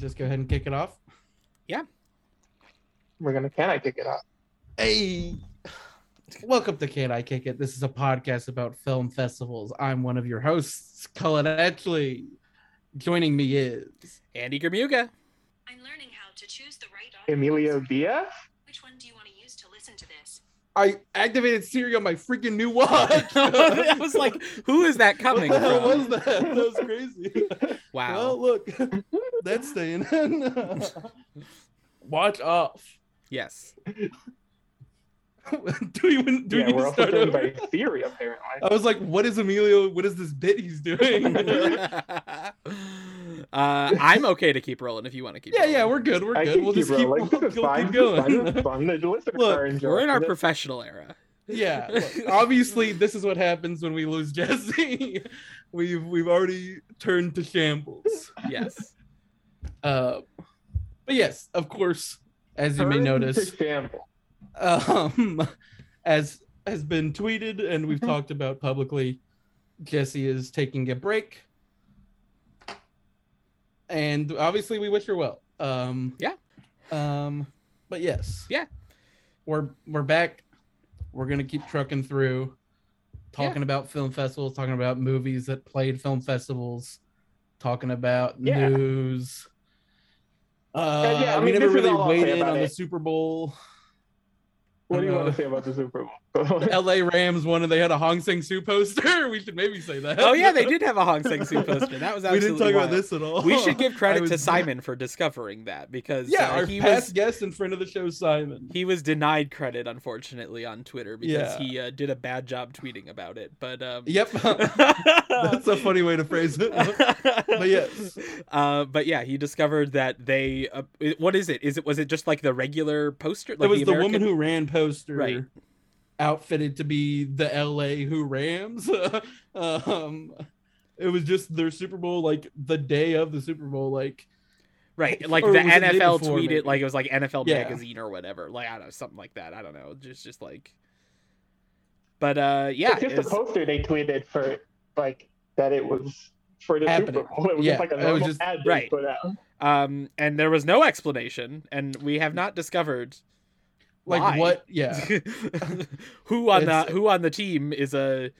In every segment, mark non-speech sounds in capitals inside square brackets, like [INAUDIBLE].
just go ahead and kick it off. Yeah. We're gonna can I kick it off? Hey, welcome to Can I Kick It? This is a podcast about film festivals. I'm one of your hosts, Cullen Etchley. Joining me is Andy Germuga. I'm learning how to choose the right audio. Emilio Diaz? Which one do you want to use to listen to this? I activated Siri on my freaking new watch. [LAUGHS] I was like, who is that [LAUGHS] what coming the hell was that? That was crazy. [LAUGHS] Wow. Well, look, that's staying in. Watch off. yes. do you even do yeah, you we're also start joined over? by Siri apparently. I was like, what is Emilio? What is this bit he's doing? Uh, I'm okay to keep rolling if you want to keep yeah, rolling. yeah, we're good. We're I good. We'll keep just keep, rolling. [LAUGHS] We'll, we'll keep going. Fine. Look, enjoying We're in our it. [LAUGHS] professional era. yeah [LAUGHS] look, obviously this is what happens when we lose jesse we've we've already turned to shambles Yes. uh but yes of course as you may notice to shamble. um as has been tweeted and we've talked about publicly jesse is taking a break and obviously we wish her well um Yeah. um but yes Yeah. we're we're back we're gonna keep trucking through talking about film festivals talking about movies that played film festivals talking about Yeah. news uh yeah, I we mean, never this really all weighed in on the super bowl What do you Uh, want to say about the Super Bowl? [LAUGHS] LA Rams won and they had a Hong Sang Soo poster. [LAUGHS] We should maybe say that. Oh yeah, they did have a Hong Sang Soo poster. That was absolutely [LAUGHS] we didn't talk about this at all. We should give credit was- to Simon for discovering that because Yeah, uh, our he past was guest in front of the show, Simon. he was denied credit unfortunately on Twitter because Yeah. he uh, did a bad job tweeting about it. But um, Yep, that's a funny way to phrase it. but yes, Uh, but yeah, he discovered that they. Uh, what is it? Is it was it just like the regular poster? Like it was the, American... woman who ran poster, Right. Outfitted to be the LA Who Rams. [LAUGHS] um, it was just their Super Bowl, like the day of the Super Bowl, like right, [LAUGHS] like the was it the day NFL before, tweeted maybe? like it was like NFL Yeah. magazine or whatever. Like I don't know, something like that. I don't know. Just just like. But uh, yeah, it's just it a poster they tweeted for like that it was for the Happening. Super Bowl. [LAUGHS] It was Yeah, just like a normal just- ad they right. put out. um, and there was no explanation, and we have not discovered like why. what? [LAUGHS] Yeah, who on It's- the who on the team is a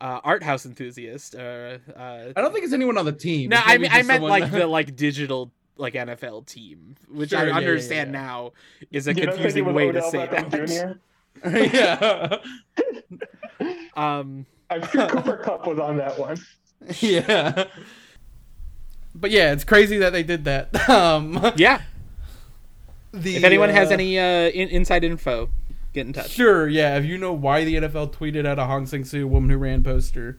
uh, art house enthusiast. Uh, uh, I don't think it's anyone on the team. No, I mean I meant someone- like the like digital like NFL team, which Sure, I yeah, yeah, understand yeah. now is a You don't think it confusing was way to say Beckham that. [LAUGHS] Yeah. Um, I'm sure Cooper Kupp was on that one. [LAUGHS] yeah. But yeah, it's crazy that they did that. Um, yeah. The, If anyone has uh, any uh, in- inside info, get in touch. sure, yeah. If you know why the NFL tweeted out a Hong Sang Soo woman who ran poster,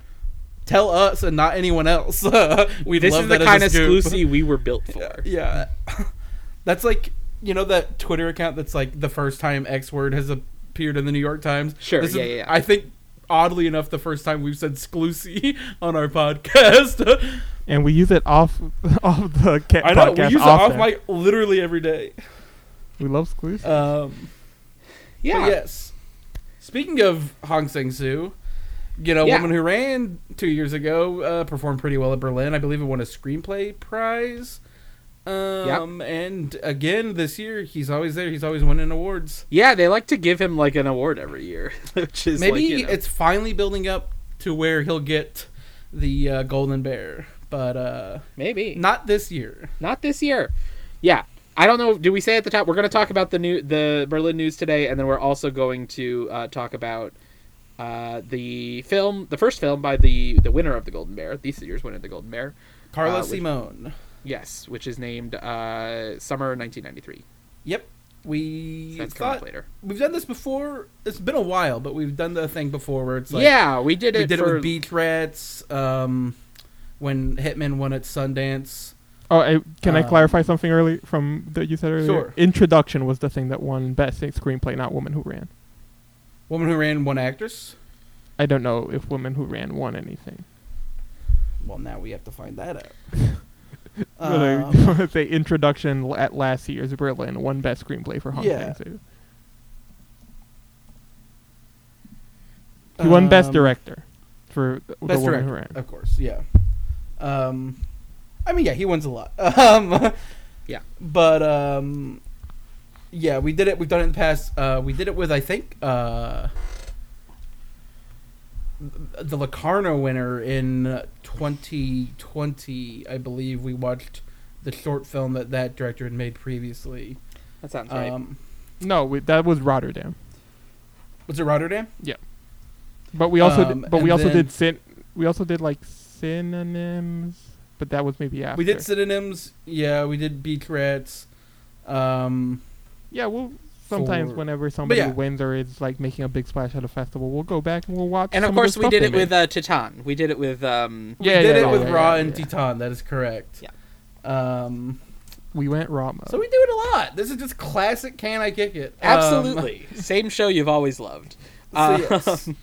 tell us and not anyone else. [LAUGHS] We'd This love is the that as kind of scoop. exclusive we were built for. [LAUGHS] Yeah, [LAUGHS] that's like you know that Twitter account that's like the first time X word has appeared in the New York Times. Sure, This is- yeah, yeah, yeah. I think oddly enough, the first time we've said "exclusive" on our podcast. And we use it off off the ca- I know we use it off often. mic literally every day. We love exclusive. Um, Yeah. But yes. Speaking of Hong Sang Soo, you know, Yeah. woman who ran two years ago uh, performed pretty well at Berlin. I believe it won a screenplay prize. Um, and again this year he's always there. He's always winning awards. Yeah, they like to give him like an award every year, [LAUGHS] which is Maybe like, you know- it's finally building up to where he'll get the uh, Golden Bear, but uh, maybe not this year. Not this year. Yeah. I don't know. Do we say at the top? We're going to talk about the new the Berlin news today, and then we're also going to uh, talk about uh, the film, the first film by the the winner of the Golden Bear, this year's winner of the Golden Bear. Carla Uh, which- Simone. Yes, which is named uh, Summer 1993. Yep. We So that's coming thought up later. we've done this before. It's been a while, but we've done the thing before where it's like yeah, we did it. we did for, it with Beach Rats. Um, when Hittman won at Sundance. Oh, I, can I uh, clarify something early from that you said earlier? Sure. Introduction was the thing that won Best Screenplay, not Woman Who Ran. Woman Who Ran won actress. I don't know if Woman Who Ran won anything. Well, now we have to find that out. [LAUGHS] Um, [LAUGHS] say introduction at last year's Berlin won best screenplay for Hong Yeah. Sang-soo. He won best um, director for the, Best the Woman Who Ran. of course. Yeah. Um, I mean, yeah, he wins a lot. [LAUGHS] Um, Yeah. But um, yeah, we did it. We've done it in the past. Uh, we did it with I think uh, the Locarno winner in 2020. I believe we watched the short film that that director had made previously. That sounds right. Um, No, we, that was Rotterdam. was it Rotterdam? Yeah. But we also Um, did, but we also then- did syn- we also did like synonyms, but that was maybe after. We did synonyms. Yeah, we did beach rats. Um, Yeah, we'll sometimes for- whenever somebody yeah. wins or is like making a big splash at a festival, we'll go back and we'll watch. and of some course, the we stuff did they it with uh, Titane. We did it with um, we Yeah, did yeah, it yeah, with yeah, Raw yeah, and yeah. Titane. That is correct. Yeah. Um, we went raw mode. so we do it a lot. This is just classic. Can I kick it? Um, absolutely same show you've always loved. so Uh, yes. [LAUGHS] and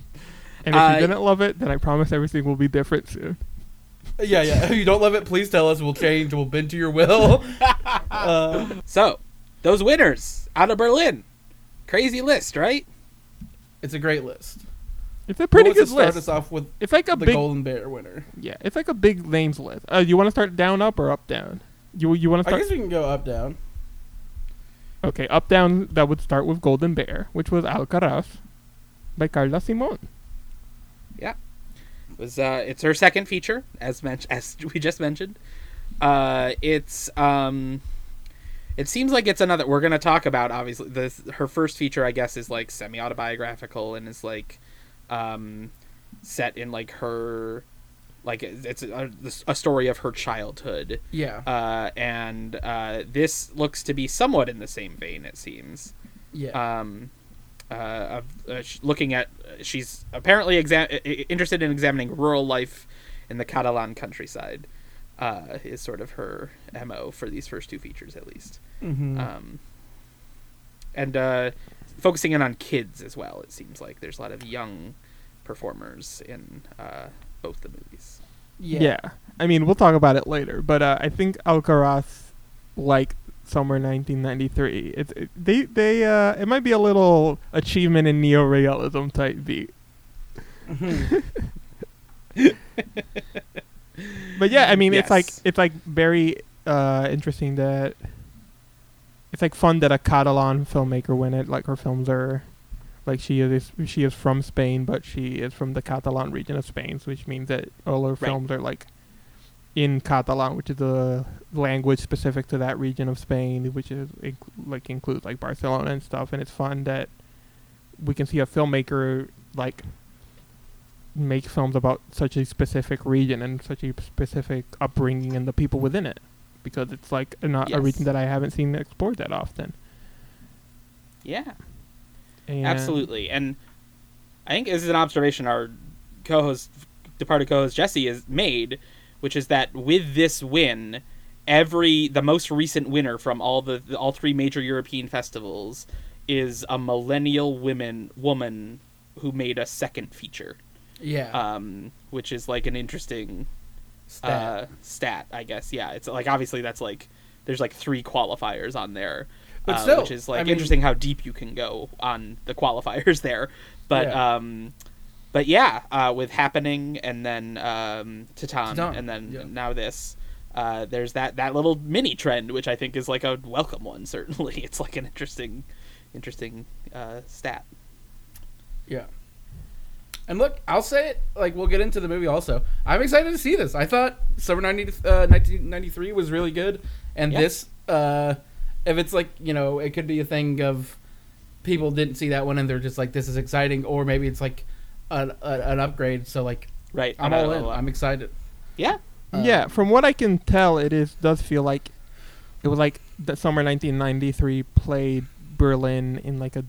if uh, you didn't love it, then I promise everything will be different soon. [LAUGHS] yeah, yeah. If you don't love it, please tell us. We'll change. We'll bend to your will. [LAUGHS] uh, So, those winners out of Berlin, crazy list, right? it's a great list. It's a pretty Who wants good to start list. us off with It's like a the big Golden Bear winner. yeah. It's like a big names list. Uh, you want to start down up or up down? You you want to I start? guess we can go up down. Okay, up down. That would start with Golden Bear, which was Alcarràs by Carla Simón. It was uh, it's her second feature, as mentioned, as [LAUGHS] we just mentioned. Uh, it's um, it seems like it's another. We're gonna talk about obviously this. Her first feature, I guess, is like semi autobiographical and is like, um, set in like her, like it's a, a story of her childhood. Yeah. Uh, and uh, this looks to be somewhat in the same vein. It seems. yeah. um, uh, of uh, looking at she's apparently exa- i- i- interested in examining rural life in the Catalan countryside. Uh, is sort of her mo for these first two features, at least, Mhm. um, and uh, focusing in on kids as well. It seems like there's a lot of young performers in uh, both the movies. Yeah. I mean, we'll talk about it later, but uh, I think Alcarràs, like summer 1993, it's it, they they uh, it might be a little achievement in neo-realism type beat. Mhm. But yeah, I mean, it's like it's like very uh, interesting that it's like fun that a Catalan filmmaker win it. Like her films are like she is she is from Spain, but she is from the Catalan region of Spain, which means that all her Right. films are like in Catalan, which is a language specific to that region of Spain, which is inc- like includes like Barcelona and stuff. And it's fun that we can see a filmmaker like make films about such a specific region and such a specific upbringing and the people within it, because it's like not a region that I haven't seen explored that often. Yeah, And absolutely. And I think this is an observation our co-host, departed co-host Jesse, has made, which is that with this win, every the most recent winner from all the, all three major European festivals is a millennial women woman who made a second feature, yeah. um, which is like an interesting Stat. uh, stat, I guess. Yeah, it's like obviously that's like there's like three qualifiers on there, But uh, which is like I mean- interesting how deep you can go on the qualifiers [LAUGHS] there. But Yeah. um, but yeah, uh, with happening and then um, and then yeah. now this. Uh, there's that, that little mini trend, which I think is like a welcome one. [LAUGHS] Certainly, it's like an interesting, interesting uh, stat. Yeah. And look, I'll say it. Like we'll get into the movie also. I'm excited to see this. I thought Summer 90, uh, 1993 was really good, and Yeah. this, uh, if it's like you know, it could be a thing of people didn't see that one and they're just like, this is exciting, or maybe it's like an, an upgrade. So like, Right. I'm all in. I'm excited. yeah. Uh, yeah, from what I can tell, it is does feel like it was like the summer 1993 played Berlin in like a,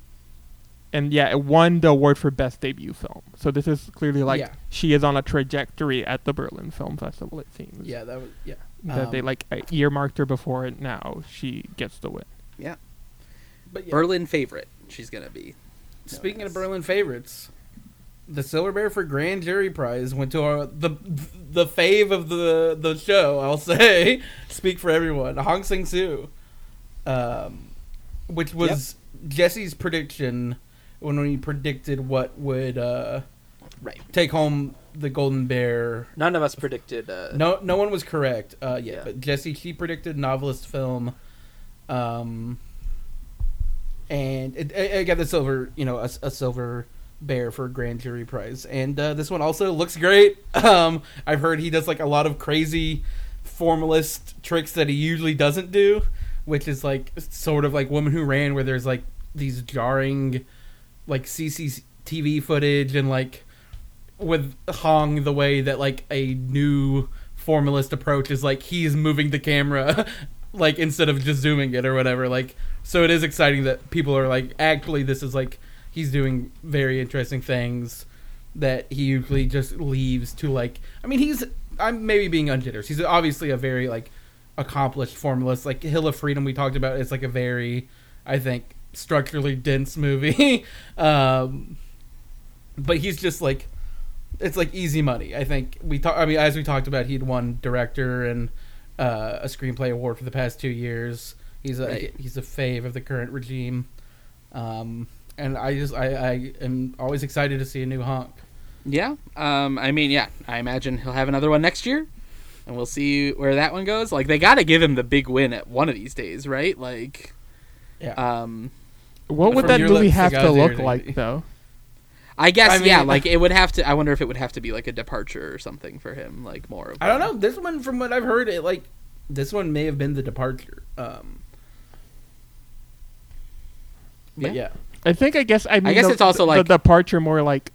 and yeah, it won the award for best debut film. So this is clearly like Yeah. she is on a trajectory at the Berlin Film Festival. It seems. Yeah, that was yeah. That they Um, like uh, earmarked her before it. Now she gets the win. Yeah, but yeah, Berlin favorite. She's gonna be. speaking yes. of Berlin favorites, the Silver Bear for Grand Jury Prize went to our the the fave of the the show. I'll [LAUGHS] say, speak for everyone. Hong Sang Soo, um, which was Jesse's prediction when we predicted what would uh, Right. take home the Golden Bear. None of us predicted. Uh, No, no one was correct. Uh, yeah, Yeah. but Jesse she predicted novelist film, um, and it, it, it got the silver, you know, a, a silver bear for grand jury prize. And uh, this one also looks great. [LAUGHS] Um, I've heard he does like a lot of crazy formalist tricks that he usually doesn't do, which is like sort of like Woman Who Ran, where there's like these jarring, like CCTV footage and like with Hong the way that like a new formalist approach is like he's moving the camera [LAUGHS] like instead of just zooming it or whatever like so it is exciting that people are like actually this is like he's doing very interesting things that he usually just leaves to like I mean he's I'm maybe being ungenerous he's obviously a very like accomplished formalist like Hill of Freedom we talked about it's like a very I think structurally dense movie [LAUGHS] um but he's just like it's like easy money. I think we talk. I mean, as we talked about, he'd won director and uh, a screenplay award for the past two years. He's a Right. he's a fave of the current regime, um, and I just I, I am always excited to see a new Hong. Yeah. Um. I mean, yeah. I imagine he'll have another one next year, and we'll see where that one goes. Like, they got to give him the big win at one of these days, right? Like, Yeah, um. What would that your movie lips to have to look ears, like though? I guess I mean- yeah. Like, it would have to. I wonder if it would have to be like a departure or something for him. Like more of. I don't know. This one, from what I've heard, it like this one may have been the departure. Um, but Yeah. yeah. I think I guess I mean guess the, it's also the, like- the departure more like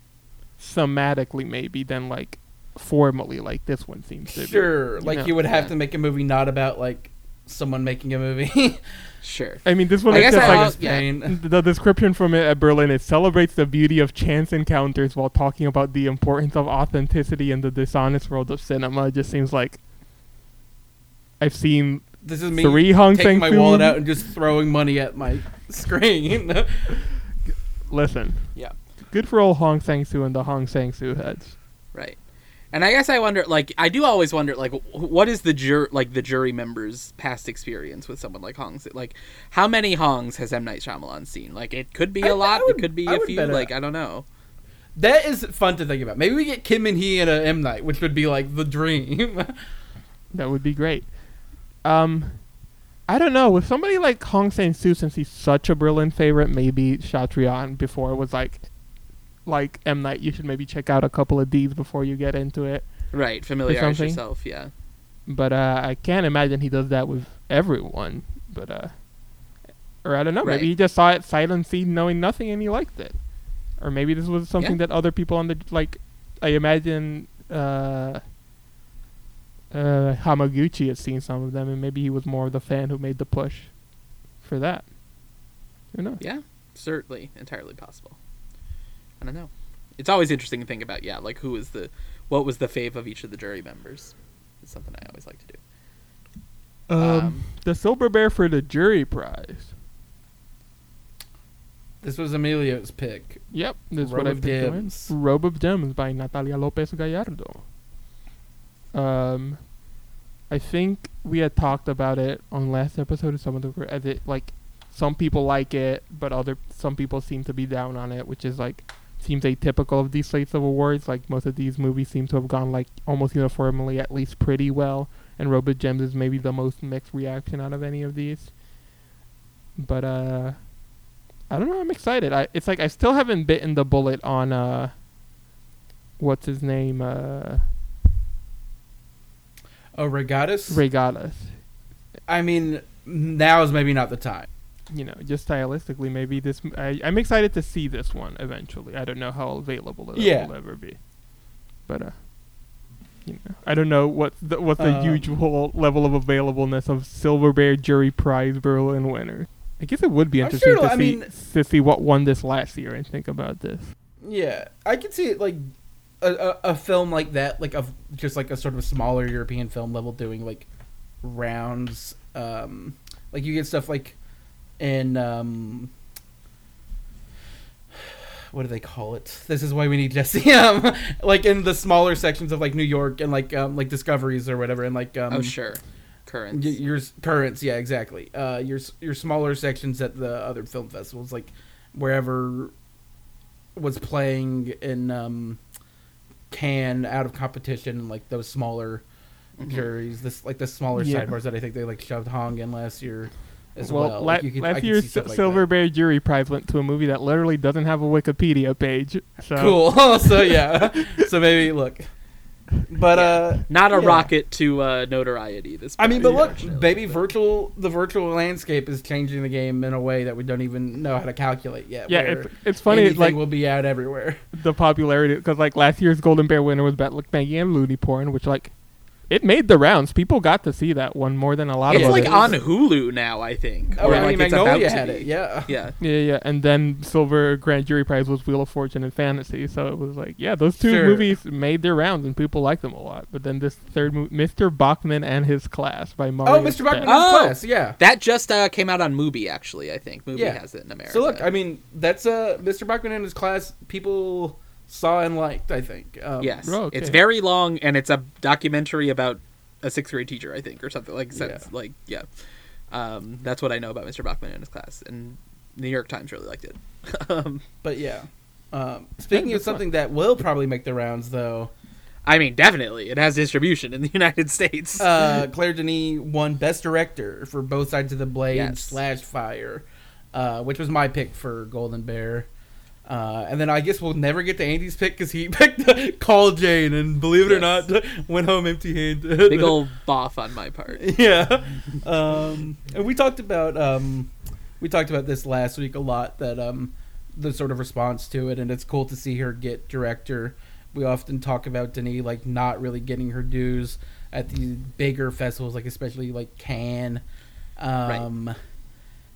thematically maybe than like formally like this one seems to be Sure, be. like know? you would have yeah. to make a movie not about like someone making a movie. [LAUGHS] Sure. I mean this one I is guess just I like al- yeah. [LAUGHS] The description from it at Berlin it celebrates the beauty of chance encounters while talking about the importance of authenticity in the dishonest world of cinema. It just seems like I've seen This is me three Hong taking Sang my Soo wallet out and just throwing money at my [LAUGHS] screen. Listen, Yeah. good for old Hong Sang Soo and the Hong Sang Soo heads. Right. And I guess I wonder, like, I do always wonder, like, what is the jur, like, the jury members' past experience with someone like Hong's? Like, how many Hongs has M Night Shyamalan seen? Like, it could be I- a I lot, would- it could be I a few. bet Like, I don't know. that is fun to think about. Maybe we get Kim and he and a M Night, which would be like the dream. [LAUGHS] That would be great. Um, I don't know. With somebody like Hong Sang Soo, since he's such a Berlin favorite, maybe Chatrian before was like, like M Night. You should maybe check out a couple of these before you get into it. Right. Familiarize yourself. Yeah. But uh, I can't imagine he does that with everyone. But uh, or I don't know. Right. Maybe he just saw it silent seed, knowing nothing, and he liked it. Or maybe this was something Yeah. that other people on the like. I imagine uh, uh, Hamaguchi had seen some of them, and maybe he was more of the fan who made the push for that. Who knows? Yeah. Certainly. Entirely possible. I don't know. It's always interesting to think about, yeah, like, who is the, what was the fave of each of the jury members? It's something I always like to do. Um, Um, the Silver Bear for the jury prize. this was Emilio's pick. Yep, this is Robe what I of picked to win. Gems. Robe of Gems by Natalia Lopez Gallardo. Um, I think we had talked about it on last episode. Some of the as it like some people like it, but other some people seem to be down on it, which is like seems atypical of these slates of awards. Like most of these movies seem to have gone like almost uniformly at least pretty well, and Robe of Gems is maybe the most mixed reaction out of any of these. But uh, I don't know. I'm excited. I it's like I still haven't bitten the bullet on uh, what's his name? Uh, Oh, Reygadas. Reygadas. I mean, now is maybe not the time. You know, just stylistically, maybe this. I, am excited to see this one eventually. I don't know how available it Yeah. will ever be, but uh, you know, I don't know what the, what the Um, usual level of availableness of Silver Bear Jury Prize Berlin winner. I guess it would be interesting sure, to I see mean- to see what won this last year and think about this. Yeah, I could see it like a, a, a film like that, like a just like a sort of a smaller European film level doing like rounds. Um, like you get stuff like in um, what do they call it? This is why we need Jesse. [LAUGHS] Um, like in the smaller sections of like New York and like um, like discoveries or whatever, and like um, oh sure, currents. y- your currents, yeah, exactly. Uh, your your smaller sections at the other film festivals, like wherever was playing in um, Cannes out of competition, like those smaller Mm-hmm. juries, this like the smaller Yeah. sidebars that I think they like shoved Hong in last year as well, well. la- Like, you could- last could year's see stuff like Silver that. Bear Jury Prize went to a movie that literally doesn't have a Wikipedia page. So Cool. [LAUGHS] so yeah, so maybe look, but uh, Not a yeah. rocket to uh, notoriety. This. I mean, but look, unfortunately, baby, but- virtual the virtual landscape is changing the game in a way that we don't even know how to calculate yet. Yeah, where it's, it's funny. anything Like will be out everywhere. the popularity because like last year's Golden Bear winner was Bat Maggie and Looney Porn, which like it made the rounds. People got to see that one more than a lot It's of It's like others. on Hulu now. I think. Oh, or, I like, it's about Magnolia to had be. it. Yeah. Yeah. Yeah, yeah, and then Silver Grand Jury Prize was Wheel of Fortune and Fantasy. So it was like, yeah, those two Sure. movies made their rounds and people liked them a lot. But then this third movie, Mr. Bachmann and His Class by Mario. Oh, Mr. Bachmann Bach- has Oh! class. Yeah. That just uh, came out on Mubi. Actually, I think Mubi Yeah. has it in America. So look, I mean, that's uh, Mr. Bachmann and his class. People saw and liked. I think. Um, yes, Oh, okay. it's very long, and it's a documentary about a sixth grade teacher, I think, or something like sense. Yeah. Like, yeah, um, that's what I know about Mr. Bachmann and his class, and New York Times really liked it. [LAUGHS] um, But yeah. Um, speaking of that's fun. something that will probably make the rounds, though, I mean, definitely, it has distribution in the [LAUGHS] United States. uh, Claire Denis won Best Director for Both Sides of the Blade Yes. slash Fire, uh, which was my pick for Golden Bear. Uh, and then I guess we'll never get to Andy's pick because he [LAUGHS] picked Call Jane, and believe it Yes. or not, [LAUGHS] went home empty-handed. Big [LAUGHS] old boff on my part. yeah. Um, and we talked about um, we talked about this last week a lot. That um, the sort of response to it, and it's cool to see her get director. We often talk about Denis like not really getting her dues at these bigger festivals, like especially like Cannes. Um,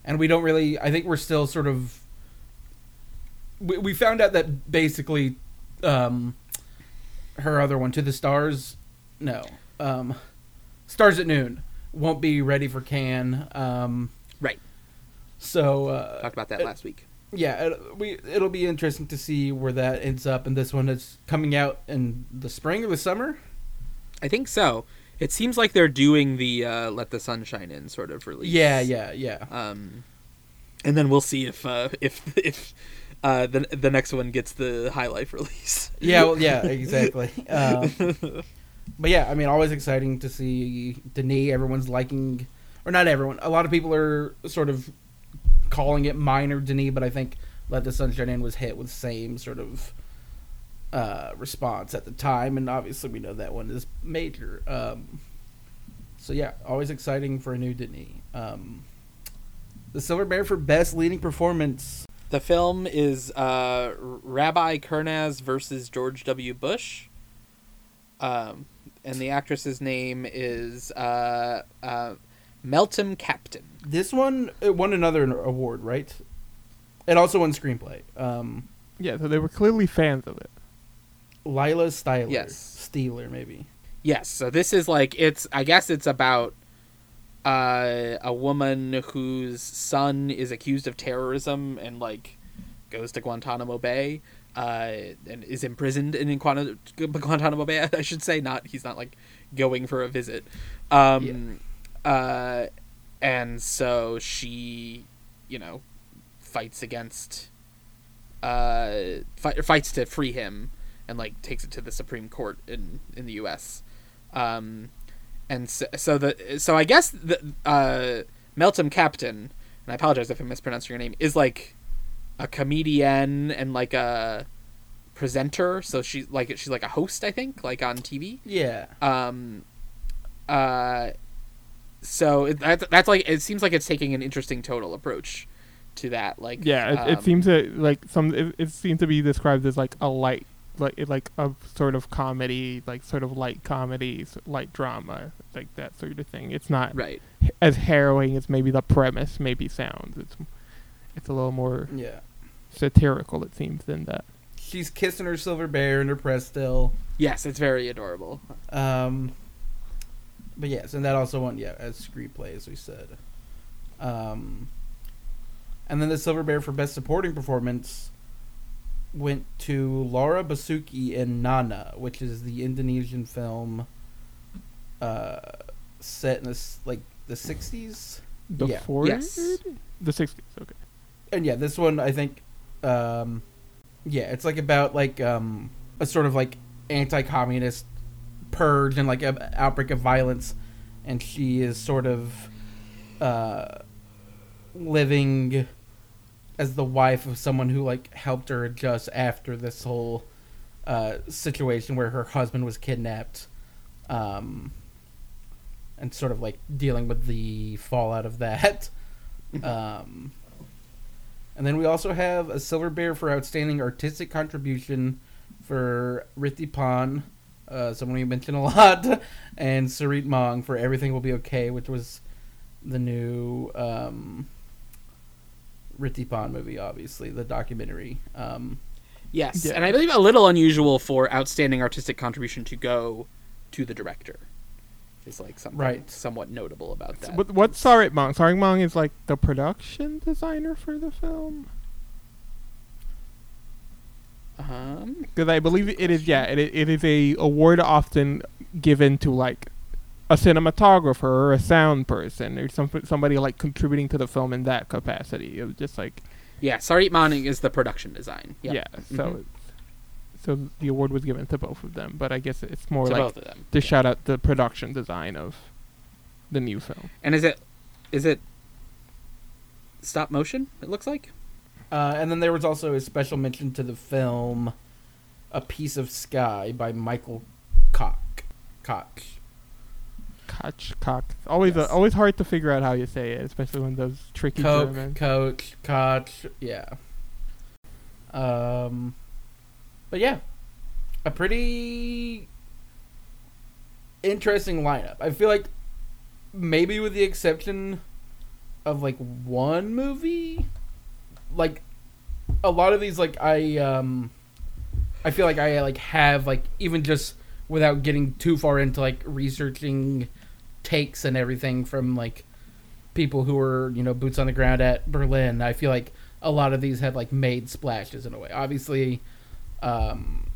And we don't really. I think we're still sort of. We, we found out that basically, um, her other one to the stars, no, um, stars at noon won't be ready for Cannes. Um, Right. so uh, Talked about that it- last week. yeah, it, we it'll be interesting to see where that ends up. And this one is coming out in the spring or the summer. I think so. It seems like they're doing the uh, "Let the Sun Shine In" sort of release. Yeah, yeah, yeah. Um, and then we'll see if uh, [LAUGHS] if if uh, the the next one gets the High Life release. Yeah, well, yeah, exactly. Um, [LAUGHS] but yeah, I mean, always exciting to see Denis. Everyone's liking, or not everyone. A lot of people are sort of calling it minor Denis, but I think "Let the Sunshine In" was hit with same sort of uh, response at the time, and obviously we know that one is major. Um, so yeah, always exciting for a new Denis. Um, the Silver Bear for best leading performance. The film is uh, Rabbi Kurnaz versus George W. Bush. Um, and the actress's name is uh, uh, Meltem Kaptan. This one it won another award, right? It also won screenplay. Um, yeah, so they were clearly fans of it. Laila Stieler. Yes. Steeler, maybe. Yes, so this is like it's. I guess it's about uh, a woman whose son is accused of terrorism and like goes to Guantanamo Bay uh, and is imprisoned in Guantanamo, Guantanamo Bay. [LAUGHS] I should say not. He's not like going for a visit. Um, uh, and so she, you know, fights against, uh, fight, fights to free him and like takes it to the Supreme Court in in the U.S. Um, and so, so the so I guess the uh, Meltem Kaptan, and I apologize if I mispronounced your name, is like a comedian and like a presenter. So she's like she's like a host, I think, like on TV. Yeah. Um, uh, so it, that's that's like it seems like it's taking an interesting total approach to that. Like Yeah, it, it um, seems to like some. It, it seems to be described as like a light, like like a sort of comedy, like sort of light comedies, light drama, like that sort of thing. It's not right. as harrowing as maybe the premise maybe sounds. It's it's a little more Yeah. satirical, it seems, than that. She's kissing her silver bear in her press still. Yes, it's very adorable. Um, but yes, and that also won, yeah, as screenplay, as we said. Um, and then the Silver Bear for Best Supporting Performance went to Laura Basuki in Nana, which is the Indonesian film uh, set in this like the '60s. The Yeah. 40s? Yes. The 60s, okay. and yeah, this one I think, um, yeah, it's like about like um, a sort of like anti-communist purge and like a outbreak of violence, and she is sort of uh, living as the wife of someone who like helped her adjust after this whole uh, situation where her husband was kidnapped, um, and sort of like dealing with the fallout of that. [LAUGHS] um, and then we also have a silver bear for outstanding artistic contribution for Rithy Panh, uh, someone we mentioned a [LAUGHS] lot, and Sarith Mang for Everything Will Be Okay, which was the new um, Rithy Panh movie, obviously, the documentary. Um, Yes, Yeah. and I believe a little unusual for outstanding artistic contribution to go to the director. Is like something Right. somewhat notable about that. But What, what's Sarith Mang? Sarith Mang is like the production designer for the film? Um, Because I believe it is, yeah, it, it is a award often given to like a cinematographer or a sound person or some, somebody like contributing to the film in that capacity. It was just like, yeah, Sarit Manning is the production design. Yep. yeah, so Mhm. it's, so the award was given to both of them, but I guess it's more to like both of them. to shout out the production design of the new film. And is it is it stop motion? It looks like. uh, and then there was also a special mention to the film A Piece of Sky by Michael Koch. Koch. Koch, Koch. Always Yes. uh, always hard to figure out how you say it, especially when those tricky Coke, German. Coach, Koch, yeah. Um, but yeah, a pretty interesting lineup. I feel like maybe with the exception of like one movie, like a lot of these, like I um, I feel like I like have like even just without getting too far into like researching takes and everything from like people who were you know boots on the ground at Berlin. I feel like a lot of these had like made splashes in a way. Obviously, um,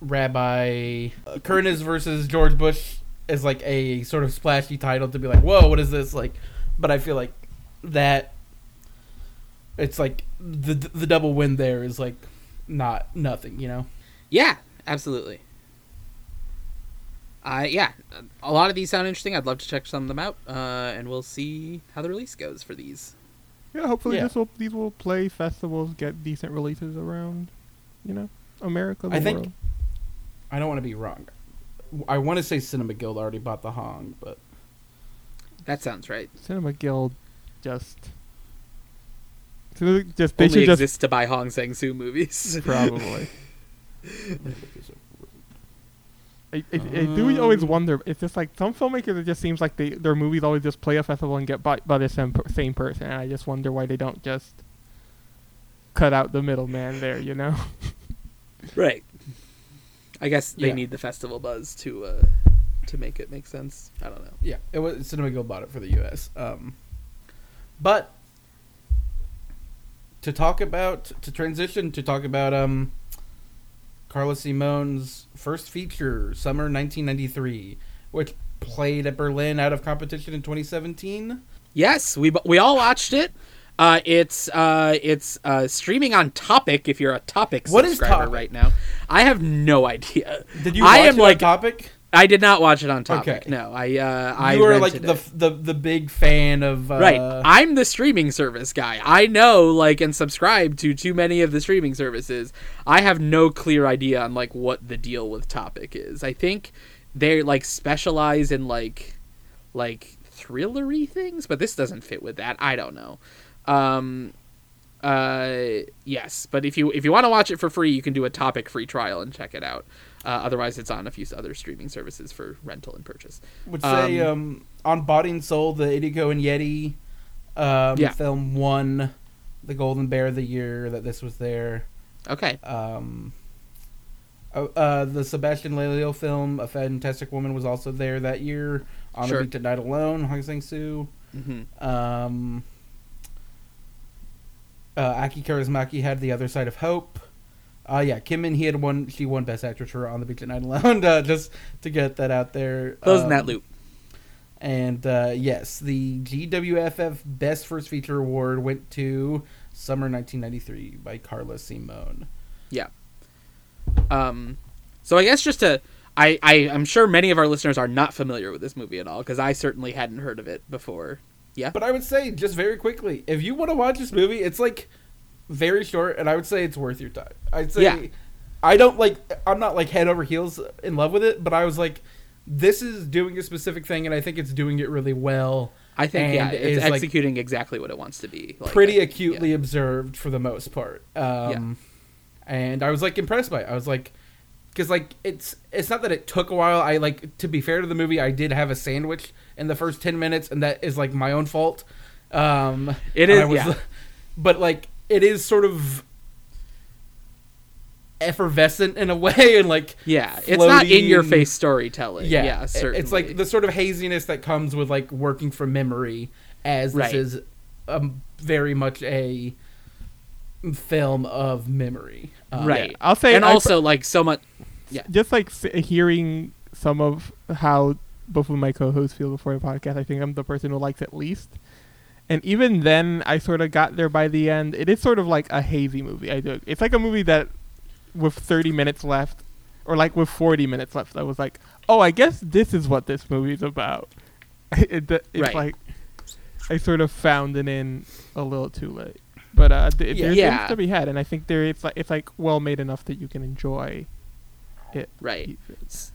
Rabbi uh, Kurnaz versus George Bush is like a sort of splashy title to be like, whoa, what is this like? But I feel like that it's like the the double win there is like not nothing, you know. Yeah, absolutely. I yeah, a lot of these sound interesting. I'd love to check some of them out, uh, and we'll see how the release goes for these. Yeah, hopefully Yeah. this will these will play festivals, get decent releases around, you know, America. The I think- world. I don't want to be wrong. I want to say Cinema Guild already bought the Hong, but That sounds right. Cinema Guild just so just they Only should just to buy Hong Sang Soo movies. probably. [LAUGHS] I, I, I do always Um, wonder. It's just like some filmmakers. It just seems like they their movies always just play a festival and get bought by the same same person. And I just wonder why they don't just cut out the middleman there. You know. [LAUGHS] right. I guess they Yeah. need the festival buzz to uh, to make it make sense. I don't know. Yeah, it was Cinema Guild bought it for the U.S. Um, but to talk about to transition to talk about um, Carla Simón's first feature, summer 1993, which played at Berlin out of competition in 2017. Yes, we we all watched it. Uh, it's uh, it's uh, streaming on Topic. If you're a Topic What is subscriber Topic? right now, I have no idea. Did you watch I am like on topic? I did not watch it on Topic. Okay. No, I uh, I you were like the, it. the the big fan of uh, right. I'm the streaming service guy. I know like and subscribe to too many of the streaming services. I have no clear idea on like what the deal with Topic is. I think they like specialize in like like thrillery things, but this doesn't fit with that. I don't know. Um uh yes, but if you if you want to watch it for free, you can do a Topic free trial and check it out. Uh, otherwise, it's on a few other streaming services for rental and purchase. would say Um, um, on Body and Soul, the Ildikó Enyedi um, Yeah. film won the Golden Bear of the year that this was there. Okay. Um, oh, uh, the Sebastian Lelio film, A Fantastic Woman, was also there that year. On Sure. the Beach at Night Alone, Hong Sang Soo. hmm Um, uh, Aki Kaurismäki had The Other Side of Hope. Uh, yeah, Kim Min Hee had won. She won Best Actress for On the Beach at Night Alone. [LAUGHS] Uh, just to get that out there. Closing Um, that loop. And uh, yes, the GWFF Best First Feature Award went to Summer 1993 by Carla Simón. Yeah. Um, so I guess just to, I, I am sure many of our listeners are not familiar with this movie at all because I certainly hadn't heard of it before. Yeah. But I would say, just very quickly, if you want to watch this movie, it's like very short, and I would say it's worth your time. I'd say, Yeah. I don't like, I'm not like head over heels in love with it, but I was like, this is doing a specific thing, and I think it's doing it really well. I think yeah, it's is, like, executing exactly what it wants to be. Like, pretty I- acutely yeah. observed for the most part. Um, And I was like impressed by it. I was like, because like it's it's not that it took a while. I like to be fair to the movie, I did have a sandwich in the first ten minutes, and that is like my own fault. Um, It is, yeah. [LAUGHS] but like it is sort of effervescent in a [LAUGHS] way, and like Yeah, it's not in your face storytelling. yeah, Yeah, certainly. It's like the sort of haziness that comes with like working from memory, as this Right. is um, very much a film of memory. Um, right. I'll say and I- also like so much. Yeah just like s- hearing some of how both of my co-hosts feel before the podcast, I think I'm the person who likes it least. And even then, I sort of got there by the end. It is sort of like a hazy movie. I do. It's like a movie that, with 30 minutes left, or like with 40 minutes left, I was like, oh, I guess this is what this movie's about. [LAUGHS] it, it's Right. like I sort of found it in a little too late. But uh, th- Yeah. there's Yeah. things to be had, and I think there it's like it's like well made enough that you can enjoy it. Right.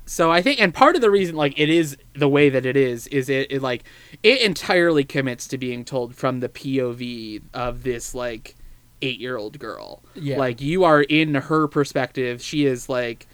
So I think, and part of the reason, like, it is the way that it is, is it, it like it entirely commits to being told from the POV of this like eight year old girl. Yeah. Like you are in her perspective. She is like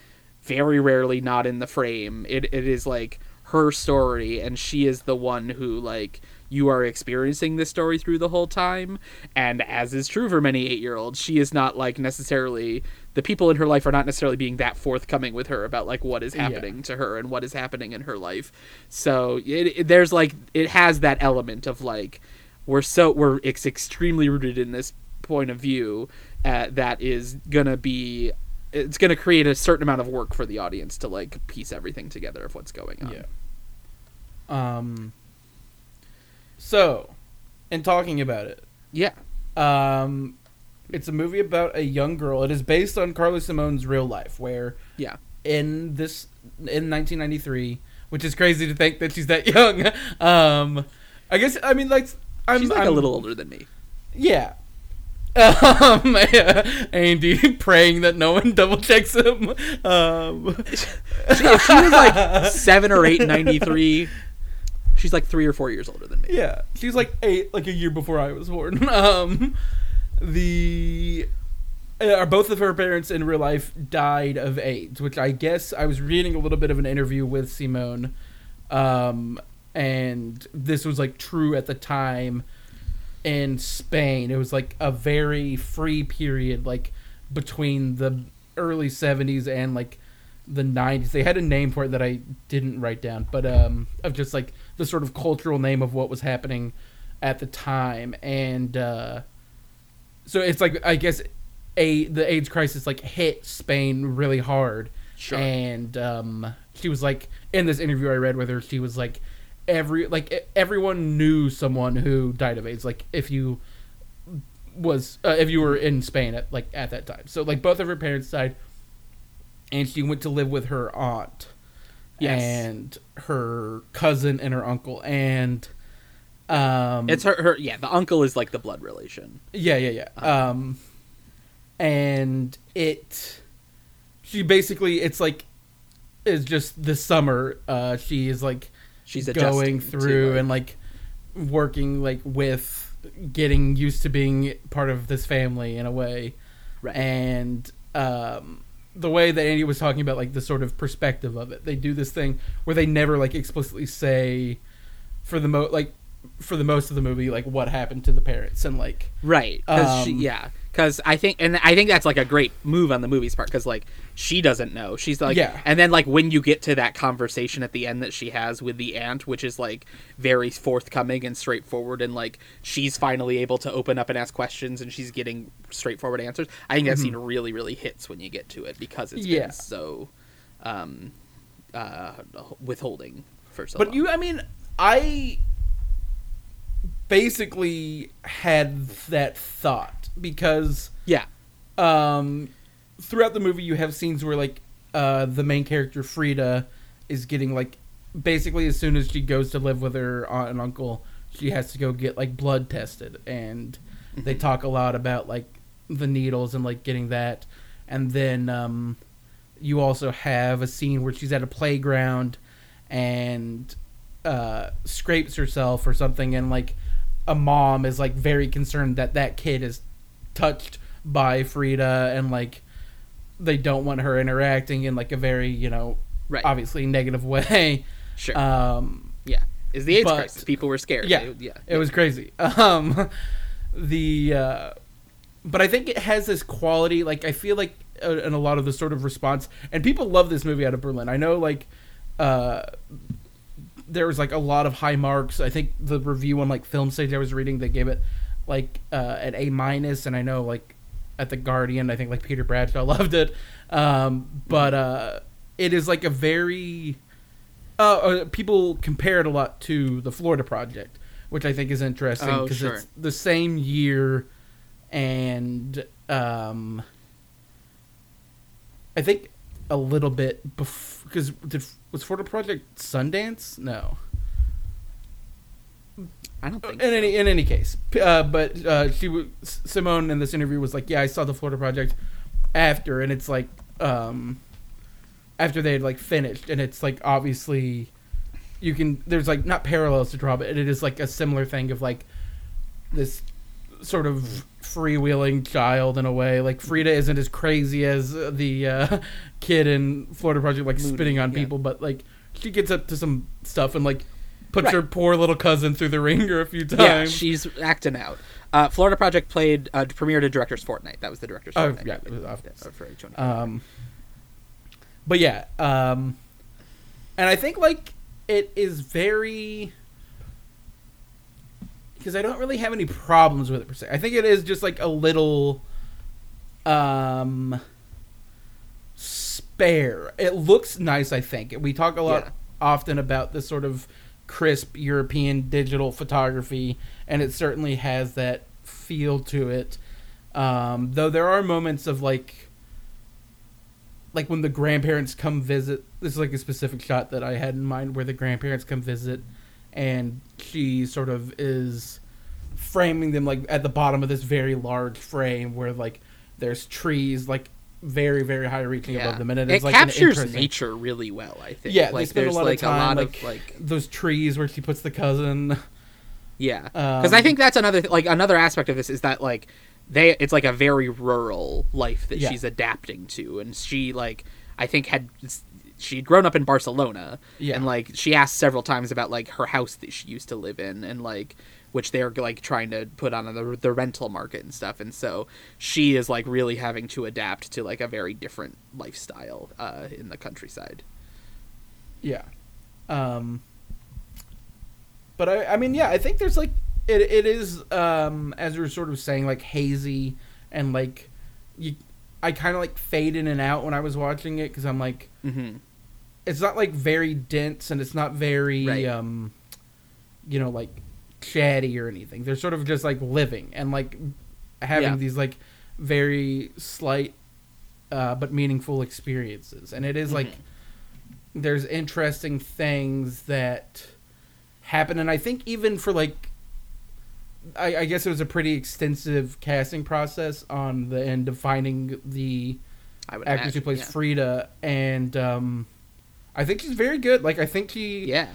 very rarely not in the frame. It it is like her story, and she is the one who like you are experiencing this story through the whole time. And as is true for many eight year olds, she is not like necessarily the people in her life are not necessarily being that forthcoming with her about like what is Yeah. happening to her and what is happening in her life. So it, it- there's like it has that element of like we're so we're it's extremely rooted in this point of view uh, that is gonna be it's gonna create a certain amount of work for the audience to like piece everything together of what's going on. Yeah. Um. So, in talking about it, Yeah. um, it's a movie about a young girl. It is based on Carly Simone's real life, where Yeah. in this in 1993, which is crazy to think that she's that [LAUGHS] young. Um, I guess I mean like I'm, She's like I'm- a little older than me. yeah. [LAUGHS] Um, [LAUGHS] Andy praying that no one double checks him. Um, if she was like seven or eight in '93, she's like three or four years older than me. Yeah, she's like eight, like a year before I was born. [LAUGHS] Um, the uh, both of her parents in real life died of AIDS, which I guess I was reading a little bit of an interview with Simón, um, and this was like true at the time in Spain. It was like a very free period, like between the early '70s and like the '90s. They had a name for it that I didn't write down, but um, of just like the sort of cultural name of what was happening at the time, and uh, so it's like I guess a the AIDS crisis like hit Spain really hard, Sure. and um, she was like in this interview I read with her, she was like every like everyone knew someone who died of AIDS. Like if you was uh, if you were in Spain at like at that time, so like both of her parents died, and she went to live with her aunt, Yes. and her cousin and her uncle, and um, It's her, her. Yeah, the uncle is like the blood relation. yeah, yeah, yeah. Um, and it, she basically, it's like, is just this summer. Uh, she is like She's going through like- and like working like with getting used to being part of this family in a way, Right. and um, the way that Andy was talking about like the sort of perspective of it, they do this thing where they never like explicitly say for the mo like for the most of the movie like what happened to the parents and like Right. Because she, Um, yeah, because I think, and I think that's like a great move on the movie's part because like she doesn't know. She's like, Yeah. And then like when you get to that conversation at the end that she has with the aunt, which is like very forthcoming and straightforward, and like she's finally able to open up and ask questions, and she's getting straightforward answers. I think that scene really, really hits when you get to it because it's Mm-hmm. Yeah. been so um, uh, withholding for so But long. you, I mean, I basically had that thought because yeah, um, throughout the movie you have scenes where like uh, the main character Frida is getting like basically as soon as she goes to live with her aunt and uncle, she has to go get like blood tested, and they talk a lot about like the needles and like getting that, and then um, you also have a scene where she's at a playground and uh, scrapes herself or something, and like a mom is like very concerned that that kid is touched by Frida and like they don't want her interacting in like a very you know Right. obviously negative [LAUGHS] way. sure, Um, yeah. Is the AIDS but- crisis? People were scared. yeah, yeah. it was crazy. [LAUGHS] Um, the uh, but I think it has this quality. Like I feel like uh, in a lot of the sort of response, and people love this movie out of Berlin. I know like uh, there was like a lot of high marks. I think the review on like Film Stage I was reading they gave it like uh, an A minus, and I know like at the Guardian I think like Peter Bradshaw [LAUGHS] loved it. Um, but uh, it is like a very uh, uh, people compare it a lot to the Florida Project, which I think is interesting Oh, because sure. it's the same year, and um, I think a little bit because did was Florida Project Sundance? No. I don't think. In so. any in any case, uh, but uh, she Simón in this interview was like, "Yeah, I saw the Florida Project after," and it's like um, after they had like finished, and it's like obviously you can there's like not parallels to draw, but it is like a similar thing of like this sort of freewheeling child in a way. Like Frida isn't as crazy as the uh, [LAUGHS] kid in Florida Project, like Moonee, spitting on yeah. people, but like she gets up to some stuff and like puts Right. her poor little cousin through the ringer a few times. Yeah, she's acting out. Uh, Florida Project played uh, premiered a director's fortnight. That was the director's Oh, fortnight. yeah, it was off- Yeah, for H1. Um, but yeah, um, and I think like it is very because I don't really have any problems with it per se. I think it is just like a little um spare. It looks nice. I think we talk a lot Yeah. often about this sort of crisp European digital photography, and it certainly has that feel to it. Um, though there are moments of like like when the grandparents come visit this is like a specific shot that i had in mind where the grandparents come visit and she sort of is framing them like at the bottom of this very large frame where like there's trees like very very high reaching yeah. above them and it it is like captures nature really well. I think. yeah they like spend there's a lot like of time a lot like, of like those trees where she puts the cousin yeah. Because I Um, think that's another th- like another aspect of this is that like they it's like a very rural life that Yeah. she's adapting to, and she like I think had she'd grown up in Barcelona, Yeah. and like she asked several times about like her house that she used to live in, and like which they're like trying to put on the the rental market and stuff, and so she is like really having to adapt to like a very different lifestyle uh, in the countryside. Yeah. Um but I I mean yeah, I think there's like it it is um as we were sort of saying like hazy and like you I kind of like fade in and out when I was watching it cuz I'm like Mm-hmm. It's not like very dense and it's not very Right. um you know like chatty or anything. They're sort of just like living and like having Yeah. these like very slight uh but meaningful experiences. And it is like Mm-hmm. there's interesting things that happen and I think even for like I, I guess it was a pretty extensive casting process on the end of finding the I would actress who plays yeah. Frida, and um, I think she's very good. Like I think she Yeah.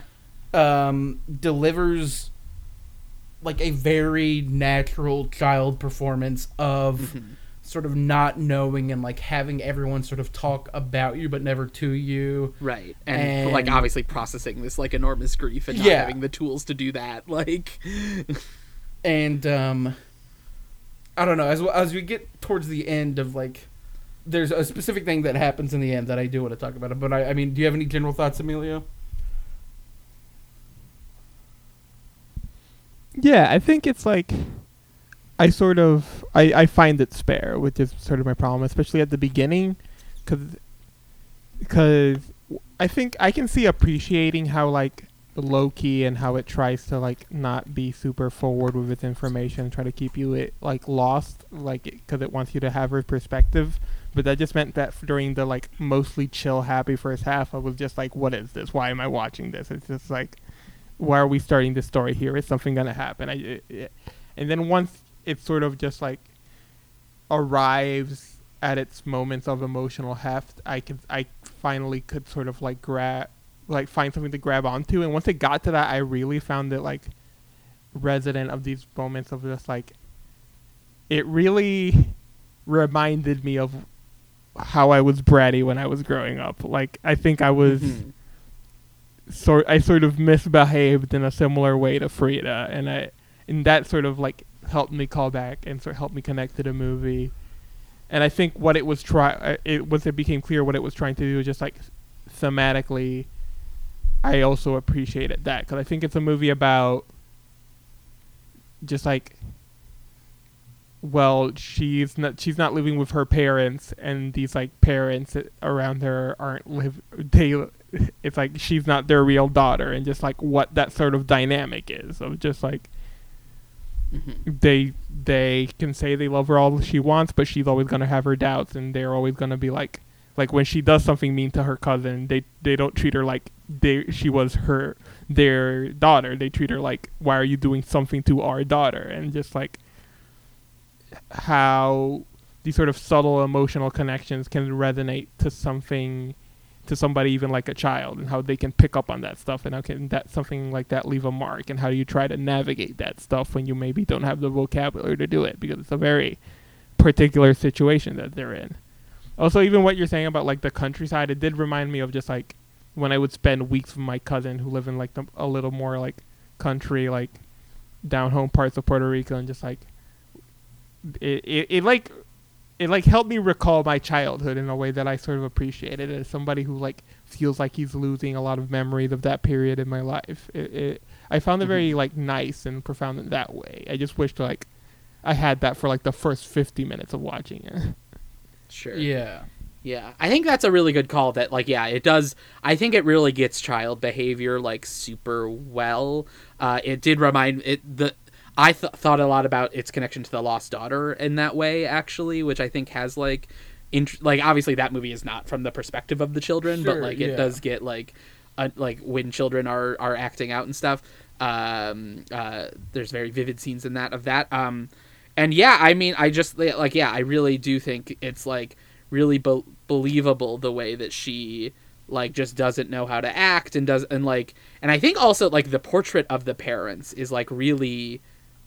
um, delivers like a very natural child performance of Mhm. sort of not knowing and like having everyone sort of talk about you but never to you. Right. And, like obviously processing this like enormous grief and not Yeah. having the tools to do that. [LAUGHS] Like and um I don't know. As as we get towards the end of like, there's a specific thing that happens in the end that I do want to talk about. But I, I mean, do you have any general thoughts, Emilio? Yeah, I think it's like I sort of I, I find it spare, which is sort of my problem, especially at the beginning, because I think I can see appreciating how like low key and how it tries to like not be super forward with its information, try to keep you it like lost, like because it wants you to have her perspective. But that just meant that during the like mostly chill, happy first half, I was just like, "What is this? Why am I watching this?" It's just like, why are we starting this story here? Is something gonna happen? I, it, it- and then once it sort of just like arrives at its moments of emotional heft, I could I finally could sort of like grab like find something to grab onto. And once it got to that, I really found it like resident of these moments of just like it really reminded me of how I was bratty when I was growing up. Like I think I was Mhm. sort I sort of misbehaved in a similar way to Frida, and I and that sort of like helped me call back and sort of helped me connect to the movie. And I think what it was try it once it became clear what it was trying to do, just like thematically, I also appreciated that because I think it's a movie about just like well she's not she's not living with her parents and these like parents around her aren't live they it's like she's not their real daughter and just like what that sort of dynamic is of just like Mhm. they they can say they love her all she wants but she's always going to have her doubts and they're always going to be like like when she does something mean to her cousin they they don't treat her like they she was her their daughter they treat her like why are you doing something to our daughter and just like how these sort of subtle emotional connections can resonate to something to somebody even like a child and how they can pick up on that stuff and how can that something like that leave a mark and how do you try to navigate that stuff when you maybe don't have the vocabulary to do it because it's a very particular situation that they're in. Also even what you're saying about like the countryside it did remind me of just like when i would spend weeks with my cousin who live in like the, a little more like country like down home parts of puerto rico and just like it, it, it like it like helped me recall my childhood in a way that I sort of appreciated as somebody who like feels like he's losing a lot of memories of that period in my life. It, it I found it very like nice and profound in that way. I just wished like I had that for like the first 50 minutes of watching it. [LAUGHS] Sure. Yeah. Yeah, I think that's a really good call. That like, yeah, it does. I think it really gets child behavior like super well. Uh, it did remind it the. I th- thought a lot about its connection to the Lost Daughter in that way, actually, which I think has like, int- like obviously that movie is not from the perspective of the children, but like it yeah. does get like, like when children are are acting out and stuff. Um, uh, there's very vivid scenes in that of that. Um, and yeah, I mean, I just like yeah, I really do think it's like really be- believable the way that she like just doesn't know how to act and does and like and I think also like the portrait of the parents is like really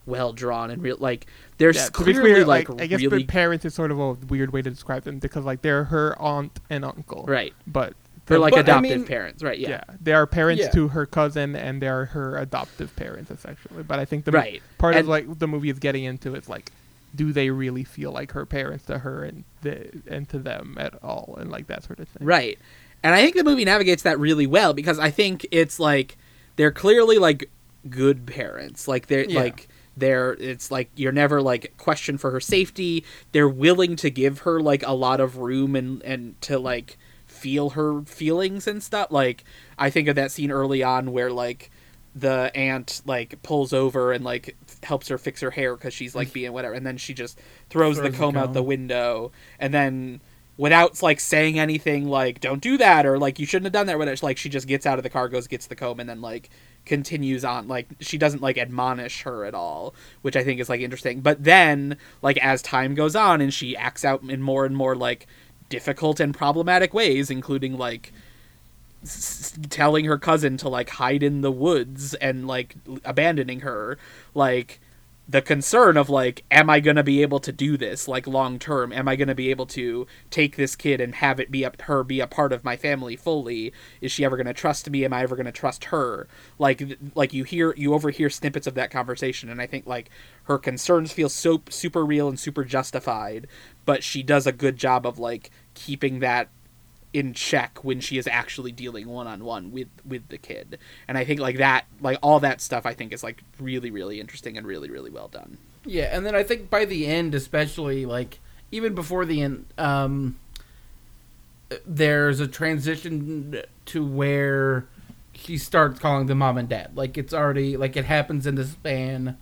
well drawn and real like there's Yeah, to be clearly clear, like, I guess really parents is sort of a weird way to describe them because like they're her aunt and uncle. right But they're the- like But, I adoptive mean- parents right yeah. yeah, they are parents Yeah. to her cousin and they are her adoptive parents essentially. But I think the right part And- of like the movie is getting into is like do they really feel like her parents to her and the, and to them at all and like that sort of thing Right. And I think the movie navigates that really well because I think it's like they're clearly like good parents. Like they're Yeah. like they're it's like you're never like questioned for her safety. They're willing to give her like a lot of room and and to like feel her feelings and stuff. Like I think of that scene early on where like the aunt like pulls over and like helps her fix her hair because she's like being whatever and then she just throws, Throws the the comb out the window and then without like saying anything like don't do that or like you shouldn't have done that whatever like she just gets out of the car goes gets the comb and then like continues on like she doesn't like admonish her at all which i think is like interesting. But then like as time goes on and she acts out in more and more like difficult and problematic ways including like s- telling her cousin to like hide in the woods and like abandoning her like the concern of like am i going to be able to do this like long term? Am i going to be able to take this kid and have it be a, her be a part of my family fully? Is she ever going to trust me? Am i ever going to trust her? Like like you hear you overhear snippets of that conversation and i think like her concerns feel so super real and super justified but she does a good job of like keeping that in check when she is actually dealing one on one with with the kid. And I think like that like all that stuff I think is like really really interesting and really really well done. Yeah, and then I think by the end, especially like even before the end, um, there's a transition to where she starts calling them mom and dad. Like it's already like it happens in the span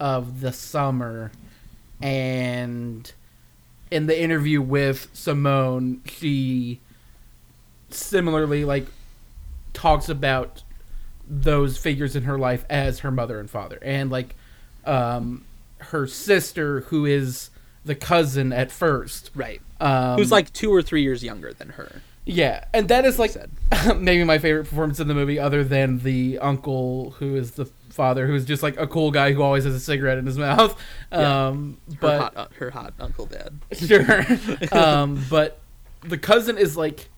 of the summer, and in the interview with Simón, she similarly like talks about those figures in her life as her mother and father and like um her sister who is the cousin at first Right. um Who's like 2 or 3 years younger than her. yeah and that is like [LAUGHS] maybe my favorite performance in the movie other than the uncle who is the father who's just like a cool guy who always has a cigarette in his mouth Yeah. um Her but hot uh, her hot uncle dad. sure [LAUGHS] um but the cousin is like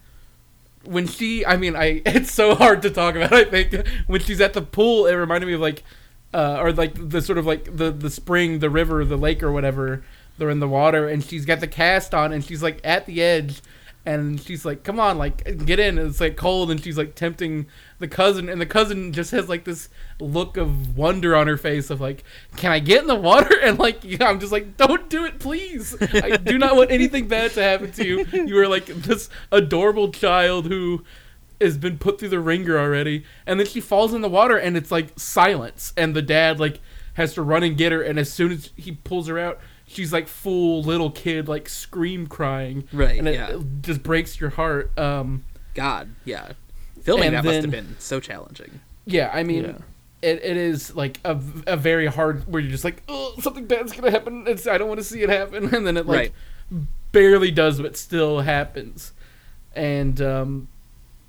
when she i mean i [LAUGHS] it's so hard to talk about i think. When she's at the pool it reminded me of like uh or like the sort of like the the spring the river the lake or whatever they're in the water and she's got the cast on and she's like at the edge and she's like come on like get in. And it's like cold and she's like tempting the cousin and the cousin just has like this look of wonder on her face of like can i get in the water? [LAUGHS] And like yeah, [LAUGHS] i'm just like don't do it please. I do not want anything bad to happen to you. You are like this adorable child who has been put through the ringer already. And then she falls in the water and it's like silence. And the dad like has to run and get her and as soon as he pulls her out she's like full little kid like scream crying Right, and it, yeah. it just breaks your heart um God, yeah. Filming And that must have been so challenging. yeah i mean Yeah. It, it is like a, a very hard where you're just like oh something bad's gonna happen it's i don't want to see it happen [LAUGHS] and then it like Right. barely does but still happens and um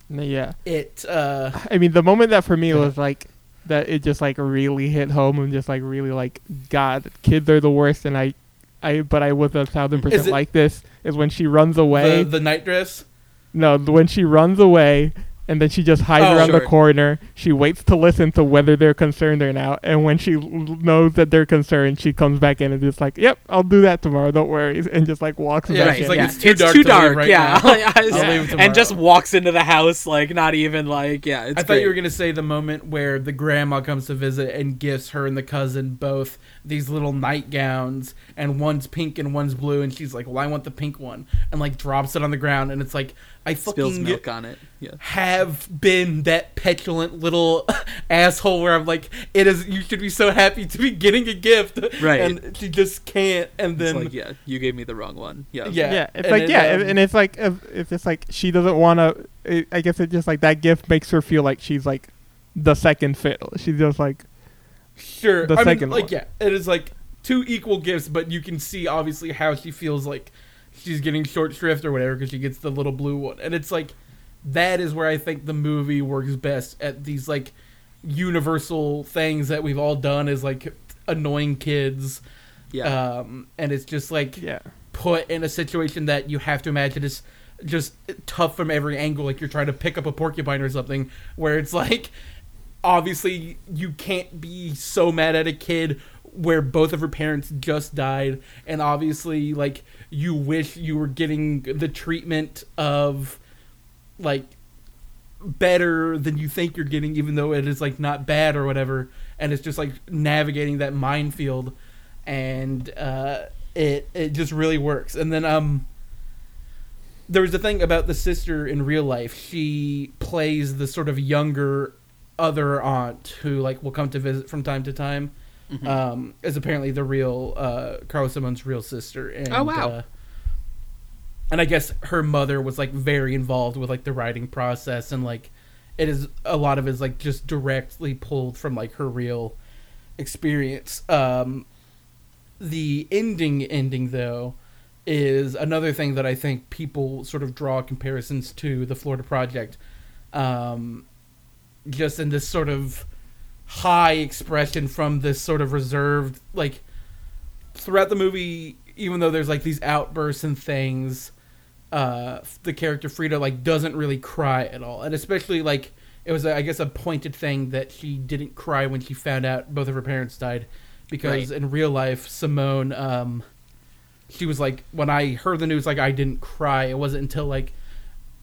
Yeah. it uh I mean, the moment that for me was like that it just like really hit home and just like really like God, kids are the worst, and I, I but I was a thousand percent it- like this is when she runs away. the, the night dress no, when she runs away. And then she just hides Oh, around the corner. She waits to listen to whether they're concerned or not. And when she l- knows that they're concerned, she comes back in and just like, "Yep, I'll do that tomorrow. Don't worry," [LAUGHS] and just like walks Yeah, back she's in. like, yeah. "It's too dark to leave right yeah. now. [LAUGHS] I'll leave [LAUGHS] and just walks into the house like not even like yeah. It's I thought great. you were gonna say the moment where the grandma comes to visit and gifts her and the cousin both these little nightgowns, and one's pink and one's blue, and she's like, "Well, I want the pink one," and like drops it on the ground, and it's like, I spills fucking milk on it. Yeah. have been that petulant little [LAUGHS] asshole where I'm like, it is. You should be so happy to be getting a gift, Right. And she just can't, and It's then like yeah, you gave me the wrong one. Yeah. yeah, yeah, it's and like then, yeah, um, and it's like if, if it's like she doesn't want to. I guess it just like that gift makes her feel like she's like the second fiddle. She's just like Sure. the I mean, second like, one. yeah, it is like two equal gifts, but you can see obviously how she feels like she's getting short shrift or whatever because she gets the little blue one, and it's like that is where I think the movie works best at these like universal things that we've all done is like annoying kids. Yeah. Um, and it's just like yeah, put in a situation that you have to imagine is just tough from every angle like you're trying to pick up a porcupine or something where it's like obviously you can't be so mad at a kid where both of her parents just died and obviously like you wish you were getting the treatment of like better than you think you're getting even though it is like not bad or whatever and it's just like navigating that minefield and uh it it just really works. And then um there was a thing about the sister in real life. She plays the sort of younger other aunt who like will come to visit from time to time um is apparently the real uh Carla Simón's real sister and Oh, wow. uh, and I guess her mother was like very involved with like the writing process and like it is a lot of it is like just directly pulled from like her real experience. Um, the ending ending though is another thing that I think people sort of draw comparisons to the Florida Project. Um, just in this sort of high expression from this sort of reserved like throughout the movie even though there's like these outbursts and things uh the character Frida like doesn't really cry at all. And especially like it was I guess a pointed thing that she didn't cry when she found out both of her parents died. Because Right. in real life Simón um she was like when I heard the news like I didn't cry. It wasn't until like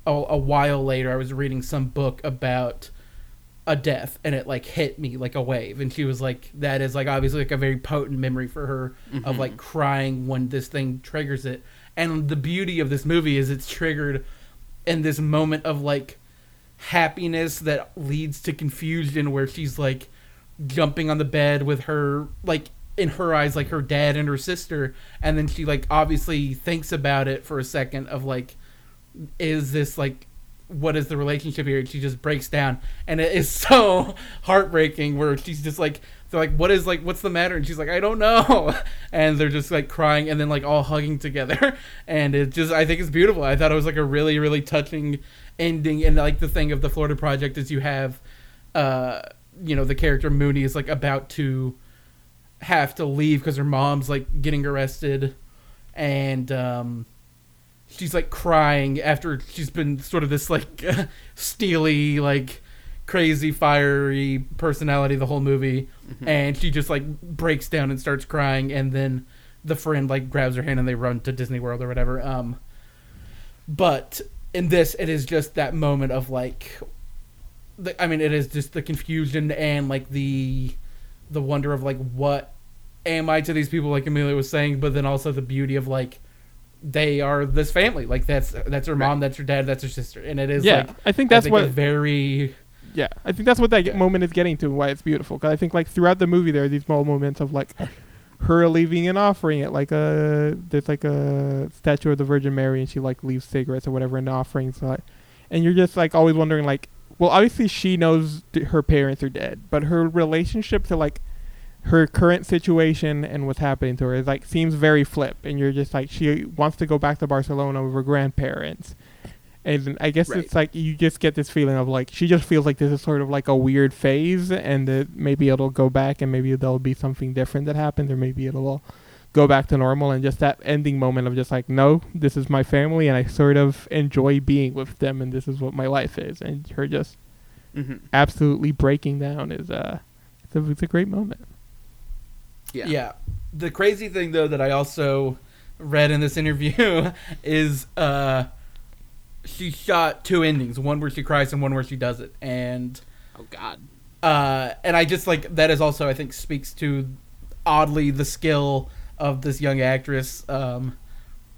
a, a while later I was reading some book about a death and it like hit me like a wave. And she was like that is like obviously like a very potent memory for her of mm-hmm. like crying when this thing triggers it. And the beauty of this movie is it's triggered in this moment of like happiness that leads to confusion where she's like jumping on the bed with her like in her eyes like her dad and her sister. And then she like obviously thinks about it for a second of like is this like what is the relationship here? And she just breaks down. And it is [LAUGHS] so heartbreaking where she's just like they're like what is like what's the matter? And she's like i don't know. [LAUGHS] And they're just like crying and then like all hugging together. [LAUGHS] And it just i think it's beautiful. I thought it was like a really really touching ending. And like the thing of the florida project is you have uh you know the character Moonee is like about to have to leave because her mom's like getting arrested. And um she's like crying after she's been sort of this like [LAUGHS] steely like crazy fiery personality the whole movie. And she just like breaks down and starts crying. And then the friend like grabs her hand and they run to disney world or whatever. Um but in this it is just that moment of like the, i mean it is just the confusion and like the the wonder of like what am i to these people like Emilio was saying but then also the beauty of like they are this family like that's that's her mom that's her dad that's her sister and it is yeah, like I think I that's think what very Yeah, I think that's what that Yeah. moment is getting to, and why it's beautiful. Because I think like throughout the movie, there are these small moments of like her leaving and offering it, like a there's like a statue of the Virgin Mary, and she like leaves cigarettes or whatever in the offering. So, like, and you're just like always wondering like, well, obviously she knows th- her parents are dead, but her relationship to like her current situation and what's happening to her is like seems very flip, and you're just like she wants to go back to Barcelona with her grandparents. And I guess Right. it's like you just get this feeling of like she just feels like this is sort of like a weird phase, and that maybe it'll go back, and maybe there'll be something different that happens, or maybe it'll go back to normal. And just that ending moment of just like, no, this is my family, and I sort of enjoy being with them, and this is what my life is. And her just hmm absolutely breaking down is uh, it's a, it's a great moment. Yeah. Yeah. The crazy thing though that I also read in this interview [LAUGHS] is uh she shot two endings, one where she cries and one where she does it. And Oh God. uh and I just like that is also I think speaks to oddly the skill of this young actress um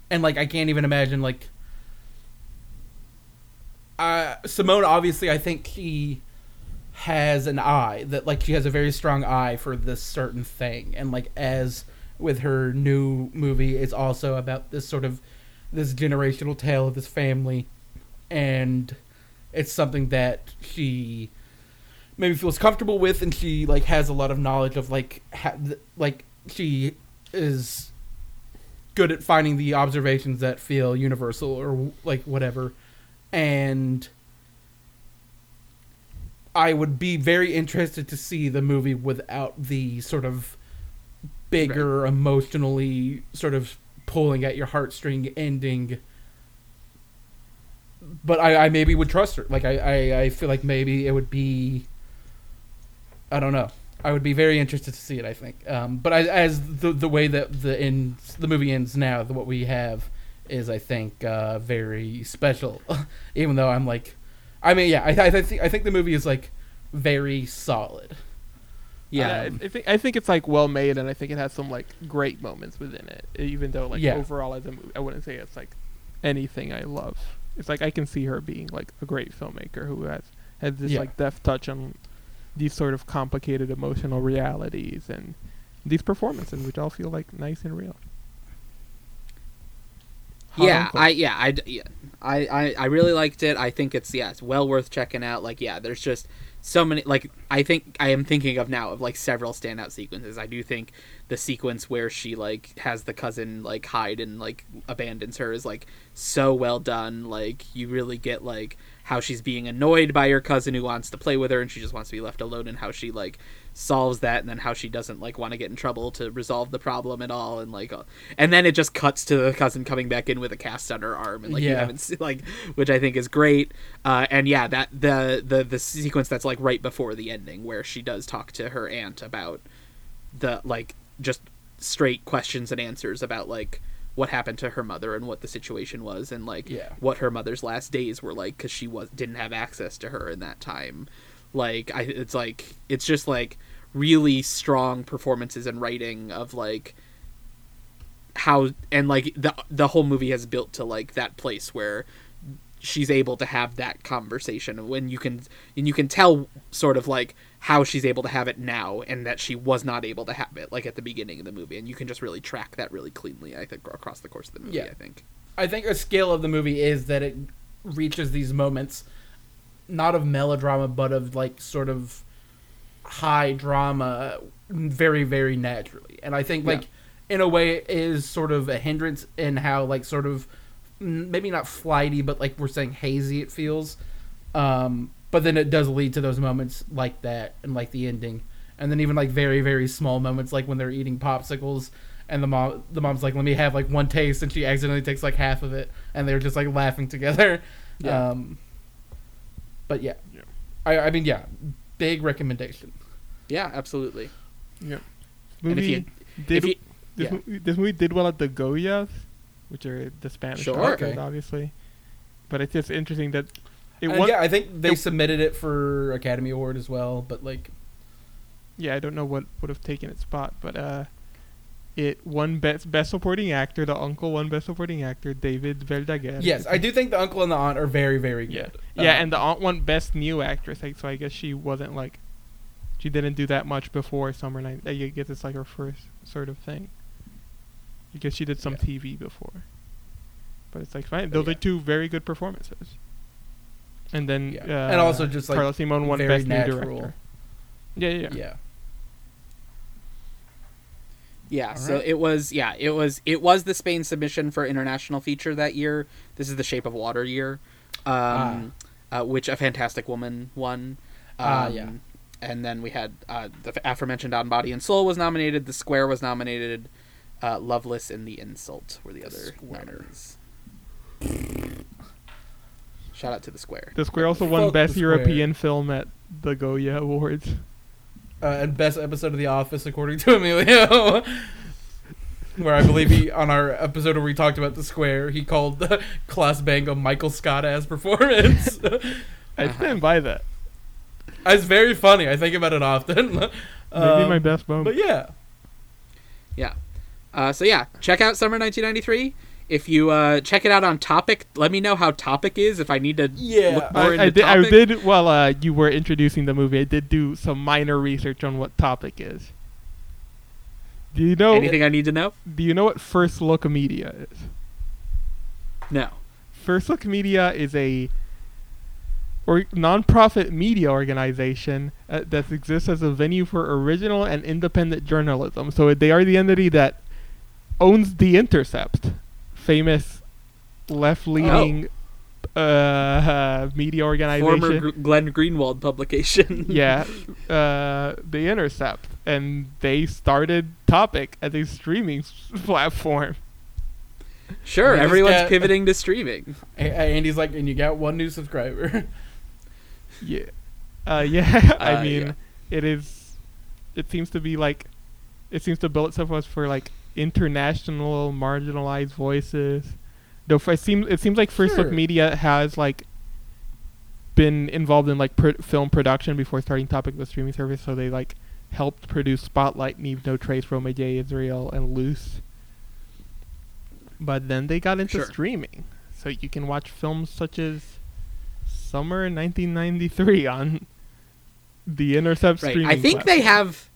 and like I can't even imagine like uh Simón obviously I think she has an eye that like she has a very strong eye for this certain thing. And like as with her new movie it's also about this sort of this generational tale of this family. And it's something that she maybe feels comfortable with and she like has a lot of knowledge of like ha- like she is good at finding the observations that feel universal or like whatever. And I would be very interested to see the movie without the sort of bigger emotionally sort of pulling at your heartstring ending. But I, I maybe would trust her. Like I, I, I feel like maybe it would be I don't know. I would be very interested to see it I think. Um, but I, as the the way that the ends the movie ends now the, what we have is I think uh, very special. [LAUGHS] Even though I'm like I mean yeah I, I, I think I think the movie is like very solid Yeah. Uh, I, I think I think it's like well made, and I think it has some like great moments within it. Even though like Yeah. overall as a movie, I wouldn't say it's like anything I love. It's like I can see her being like a great filmmaker who has has this Yeah. like deft touch on these sort of complicated emotional realities and these performances, which all feel like nice and real. Yeah. I yeah, I, yeah. I, I I really liked it. I think it's yeah, it's well worth checking out. Like yeah, there's just so many like I think I am thinking of now of like several standout sequences. I do think the sequence where she like has the cousin like hide and like abandons her is like so well done. Like you really get like how she's being annoyed by her cousin who wants to play with her and she just wants to be left alone and how she like solves that and then how she doesn't like want to get in trouble to resolve the problem at all and like uh, and then it just cuts to the cousin coming back in with a cast on her arm and like you haven't seen like which I think is great. Uh, and yeah that the the the sequence that's like right before the ending where she does talk to her aunt about the like just straight questions and answers about like what happened to her mother and what the situation was and like Yeah. what her mother's last days were like because she was didn't have access to her in that time like I, it's like it's just like really strong performances and writing of like how and like the the whole movie has built to like that place where she's able to have that conversation when you can and you can tell sort of like how she's able to have it now and that she was not able to have it like at the beginning of the movie and you can just really track that really cleanly i think across the course of the movie Yeah. i think I think a scale of the movie is that it reaches these moments, not of melodrama, but of like sort of high drama, very very naturally. And I think like in a way it is sort of a hindrance in how like sort of maybe not flighty, but like we're saying hazy it feels. Um, but then it does lead to those moments like that and like the ending, and then even like very very small moments like when they're eating popsicles and the mom the mom's like let me have like one taste and she accidentally takes like half of it and they're just like laughing together Yeah. um but yeah, Yeah. I, I mean yeah big recommendation yeah absolutely Yeah. And if Movie you- did if you this, yeah. movie, this movie did well at the Goyas, which are the Spanish Sure. Oscars, Okay. obviously. But it's just interesting that it And won. yeah i think they it- submitted it for academy award as well but like yeah, I don't know what would have taken its spot, but uh, it won best best supporting actor. The uncle won best supporting actor, David Verdaguer. yes i do think the uncle and the aunt are very very good yeah, Um, and the aunt won best new actress. Like, so I guess she wasn't like, she didn't do that much before Summer Night. I guess it's like her first sort of thing. I guess she did some Yeah. TV before, but it's like fine. Those are two very good performances. And then, Yeah. uh, And also just, like, Carla Simón won best natural. new director. Yeah, yeah, yeah. Yeah Yeah, All so right. it was yeah, it was it was the Spain submission for international feature that year. This is the Shape of Water year. Um uh, which a fantastic woman won. Um, Ah, yeah. And then we had uh, the aforementioned On Body and Soul was nominated. The Square was nominated. Uh, Loveless and The Insult were the other Square. nominees. Shout out to the Square. The Square also won Fuck best Square. European film at the Goya Awards. Uh, and best episode of The Office according to [LAUGHS] Emilio. Where I believe he on our episode where we talked about the square, he called the Claes Bango Michael Scott as performance. I Uh-huh. stand by that. it's very funny. I think about it often. [LAUGHS] Maybe Um, my best moment. But yeah, Yeah. Uh, so yeah, check out Summer 1993. If you uh, check it out on Topic, let me know how Topic is. If I need to Yeah. look more I, into I did. I did. While uh, you were introducing the movie, I did do some minor research on what topic is. Do you know? Anything I need to know? Do you know what First Look Media is? No. First Look Media is a or nonprofit media organization uh, that exists as a venue for original and independent journalism. So they are the entity that owns The Intercept, famous left-leaning uh, [LAUGHS] media organization. Former Gr- Glenn Greenwald publication. [LAUGHS] yeah, [LAUGHS] uh, The Intercept, and they started Topic as a streaming platform. Sure, I mean, this everyone's guy- pivoting to streaming. A- A- Andy's like, and you got one new subscriber. Yeah. Uh, yeah. I Uh, mean, yeah. it is. It seems to be like, it seems to bill itself as for like international marginalized voices. Though it seems it seems like First Look Media has like been involved in like pr- film production before starting Topic the streaming service. So they like helped produce Spotlight, Leave No Trace, Roman J. Israel, and Luce. But then they got into Sure. streaming, so you can watch films such as Summer 1993 on the Intercept Right. streaming. I think they have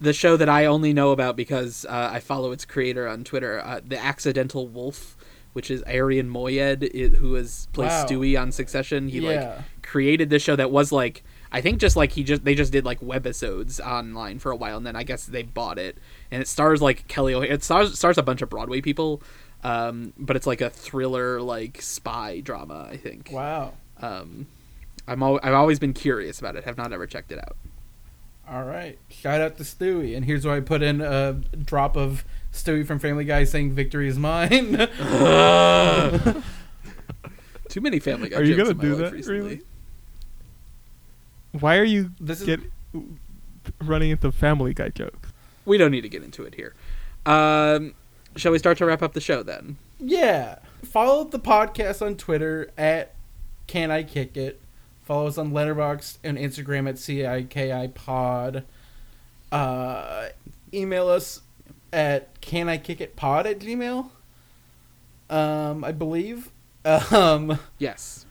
the show that I only know about because uh, I follow its creator on Twitter, uh, The Accidental Wolf, which is Arian Moayed, who is plays Wow. Stewie on Succession. He Yeah. like created this show that was like I think just like he just they just did like webisodes online for a while, and then I guess they bought it, and it stars like Kelli. O'Hara. It stars stars a bunch of Broadway people, um, but it's like a thriller like spy drama. I think. Wow. Um, I'm al- I've always been curious about it. Have not ever checked it out. All right. Shout out to Stewie. And here's where I put in a drop of Stewie from Family Guy saying "Victory is mine." [LAUGHS] [LAUGHS] Too many Family Guy Are you gonna do that, recently. really? Why are you This is- get running into Family Guy jokes? We don't need to get into it here. Um, shall we start to wrap up the show then? yeah. Follow the podcast on Twitter at Can I Kick It. Follow us on Letterboxd and Instagram at CIKI Pod. Uh, email us at Can I Kick It Pod at Gmail. Um, I believe. Um, Yes.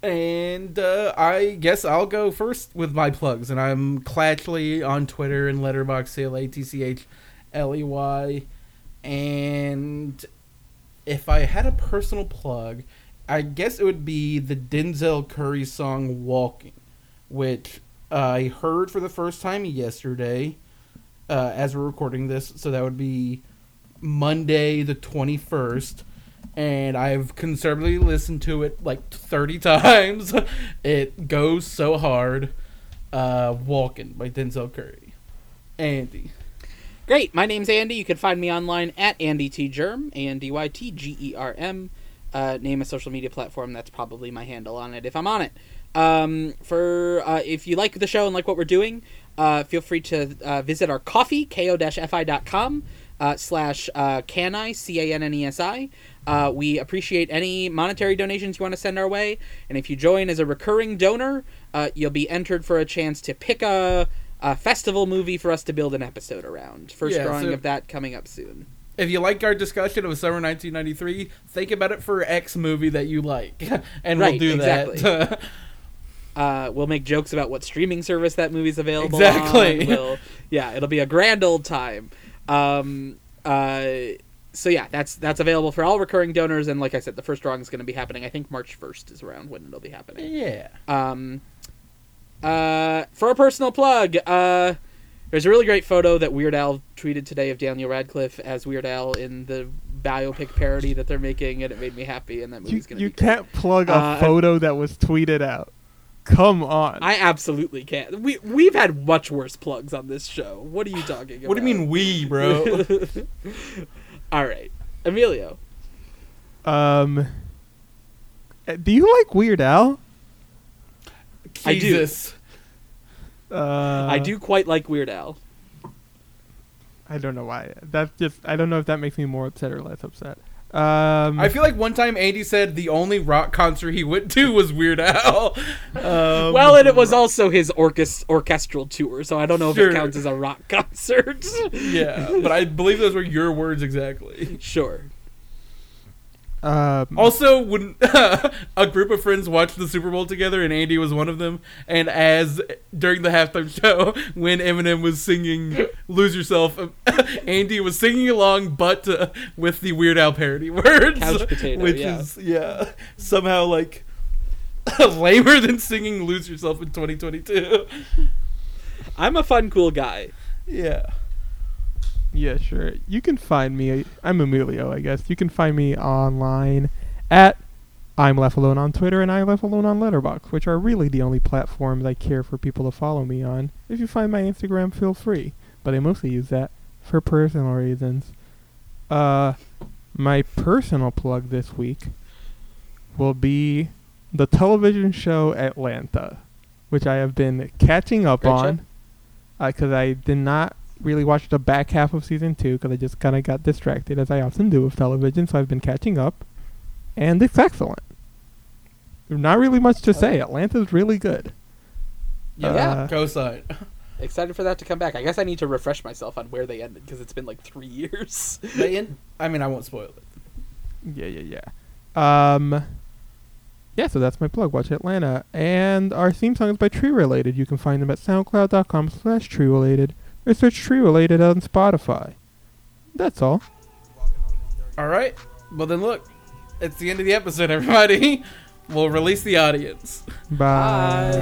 And uh, I guess I'll go first with my plugs. And I'm Clatchley on Twitter and Letterboxd, C L A T C H L E Y. And if I had a personal plug, I guess it would be the Denzel Curry song Walking, which I heard for the first time yesterday uh, as we're recording this. So that would be Monday the 21st and I've conservatively listened to it like 30 [LAUGHS] times. it goes so hard. Uh, Walking by Denzel Curry. Andy. Great. My name's Andy. You can find me online at Andy T Germ, A N D Y T G E R M. Uh, name a social media platform. That's probably my handle on it if I'm on it. Um, for uh, if you like the show and like what we're doing, uh, feel free to uh, visit our coffee ko-fi.com uh, slash uh, canni c a n n e s i. Uh, we appreciate any monetary donations you want to send our way, and if you join as a recurring donor, uh, you'll be entered for a chance to pick a, a festival movie for us to build an episode around. First Yeah, drawing so- of that coming up soon. If you like our discussion of Summer 1993, think about it for X movie that you like. [LAUGHS] and Right, we'll do exactly. that. [LAUGHS] Uh, we'll make jokes about what streaming service that movie's available Exactly. on. We'll, yeah, it'll be a grand old time. Um, uh, so yeah, that's that's available for all recurring donors, and like I said, the first drawing is going to be happening. I think March first is around when it'll be happening. yeah. Um, uh, for a personal plug, uh, there's a really great photo that Weird Al tweeted today of Daniel Radcliffe as Weird Al in the biopic parody that they're making, and it made me happy. And that movie's gonna you be great. can't plug a Uh, photo that was tweeted out. Come on. I absolutely can't. We we've had much worse plugs on this show. What are you [SIGHS] talking about? What do you mean we, bro? [LAUGHS] All right, Emilio. um, uh, do you like Weird Al? I do. Jesus. Uh, I do quite like Weird Al. I don't know why. That's just. I don't know if that makes me more upset or less upset. Um, I feel like one time Andy said the only rock concert he went to was Weird Al. [LAUGHS] Um, well, and it was also his orchest- orchestral tour, so I don't know if Sure. it counts as a rock [LAUGHS] concert. yeah, but I believe those were your words exactly. sure. Um, Also, when [LAUGHS] a group of friends watched the Super Bowl together, and Andy was one of them, and as during the halftime show, [LAUGHS] when Eminem was singing "Lose Yourself," [LAUGHS] Andy was singing along, but uh, with the Weird Al parody words, Couch potato, which yeah. is yeah somehow like lamer than singing "Lose Yourself" in 2022. I'm a fun, cool guy. Yeah. Yeah, sure. You can find me. I'm Emilio, I guess. You can find me online at I'm Left Alone on Twitter and I Left Alone on Letterboxd, which are really the only platforms I care for people to follow me on. If you find my Instagram, feel free. But I mostly use that for personal reasons. Uh, my personal plug this week will be the television show Atlanta, which I have been catching up Great on because I did not really watched the back half of season two because I just kind of got distracted, as I often do with television. So I've been catching up, and it's excellent. Not really much to say. Atlanta's really good. Yeah. Uh, Cosine. [LAUGHS] Excited for that to come back. I guess I need to refresh myself on where they ended because it's been like three [LAUGHS] years. They in- I mean, I won't spoil it. Yeah, yeah, yeah. Um, yeah. So that's my plug. Watch Atlanta, and our theme song is by Tree Related. You can find them at SoundCloud.com/slash Tree Related or search Tree Related on Spotify. That's all. All right. Well, then look, it's the end of the episode, everybody. [LAUGHS] We'll release the audience. Bye.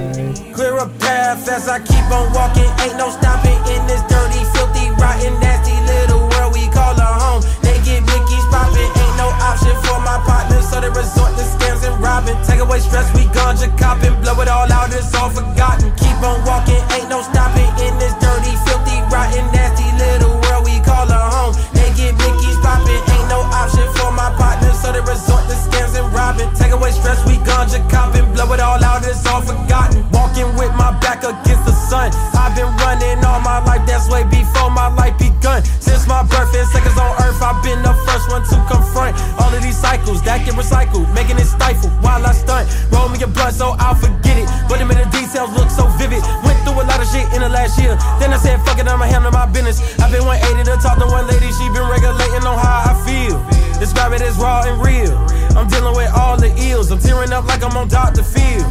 Clear a path as I keep on walking. Ain't no stopping in this dirty, filthy, rotten, nasty little world we call a home. They get Mickey's popping. Ain't no option for my partners, so they resort to scams and robbing. Take away stress, we ganja copping. Blow it all out, it's all forgotten. Keep on walking, ain't no stopping in this dirty, filthy, rotten, nasty little world we call a home. They get Mickey's popping. Ain't no option for my partners, so they resort to scams and robbing. Take away stress, we ganja copping. Blow it all out, it's all forgotten. Walking with my back against the sun. I've been running all my life, that's way before my life begun. Since my birth and seconds on earth, I've been the first one to confront all of these cycles that get recycled, making it stifle while I stunt. Roll me a blunt so I'll forget it. But the minute details look so vivid. Went through a lot of shit in the last year. Then I said, fuck it, I'ma handle my business. I've been 180 to talk to one lady, she been regulating on how I feel. Describe it as raw and real. I'm dealing with all the ills. I'm tearing up like I'm on Dr. Phil.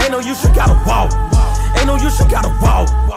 Ain't no use, you gotta walk. Ain't no use, you gotta walk.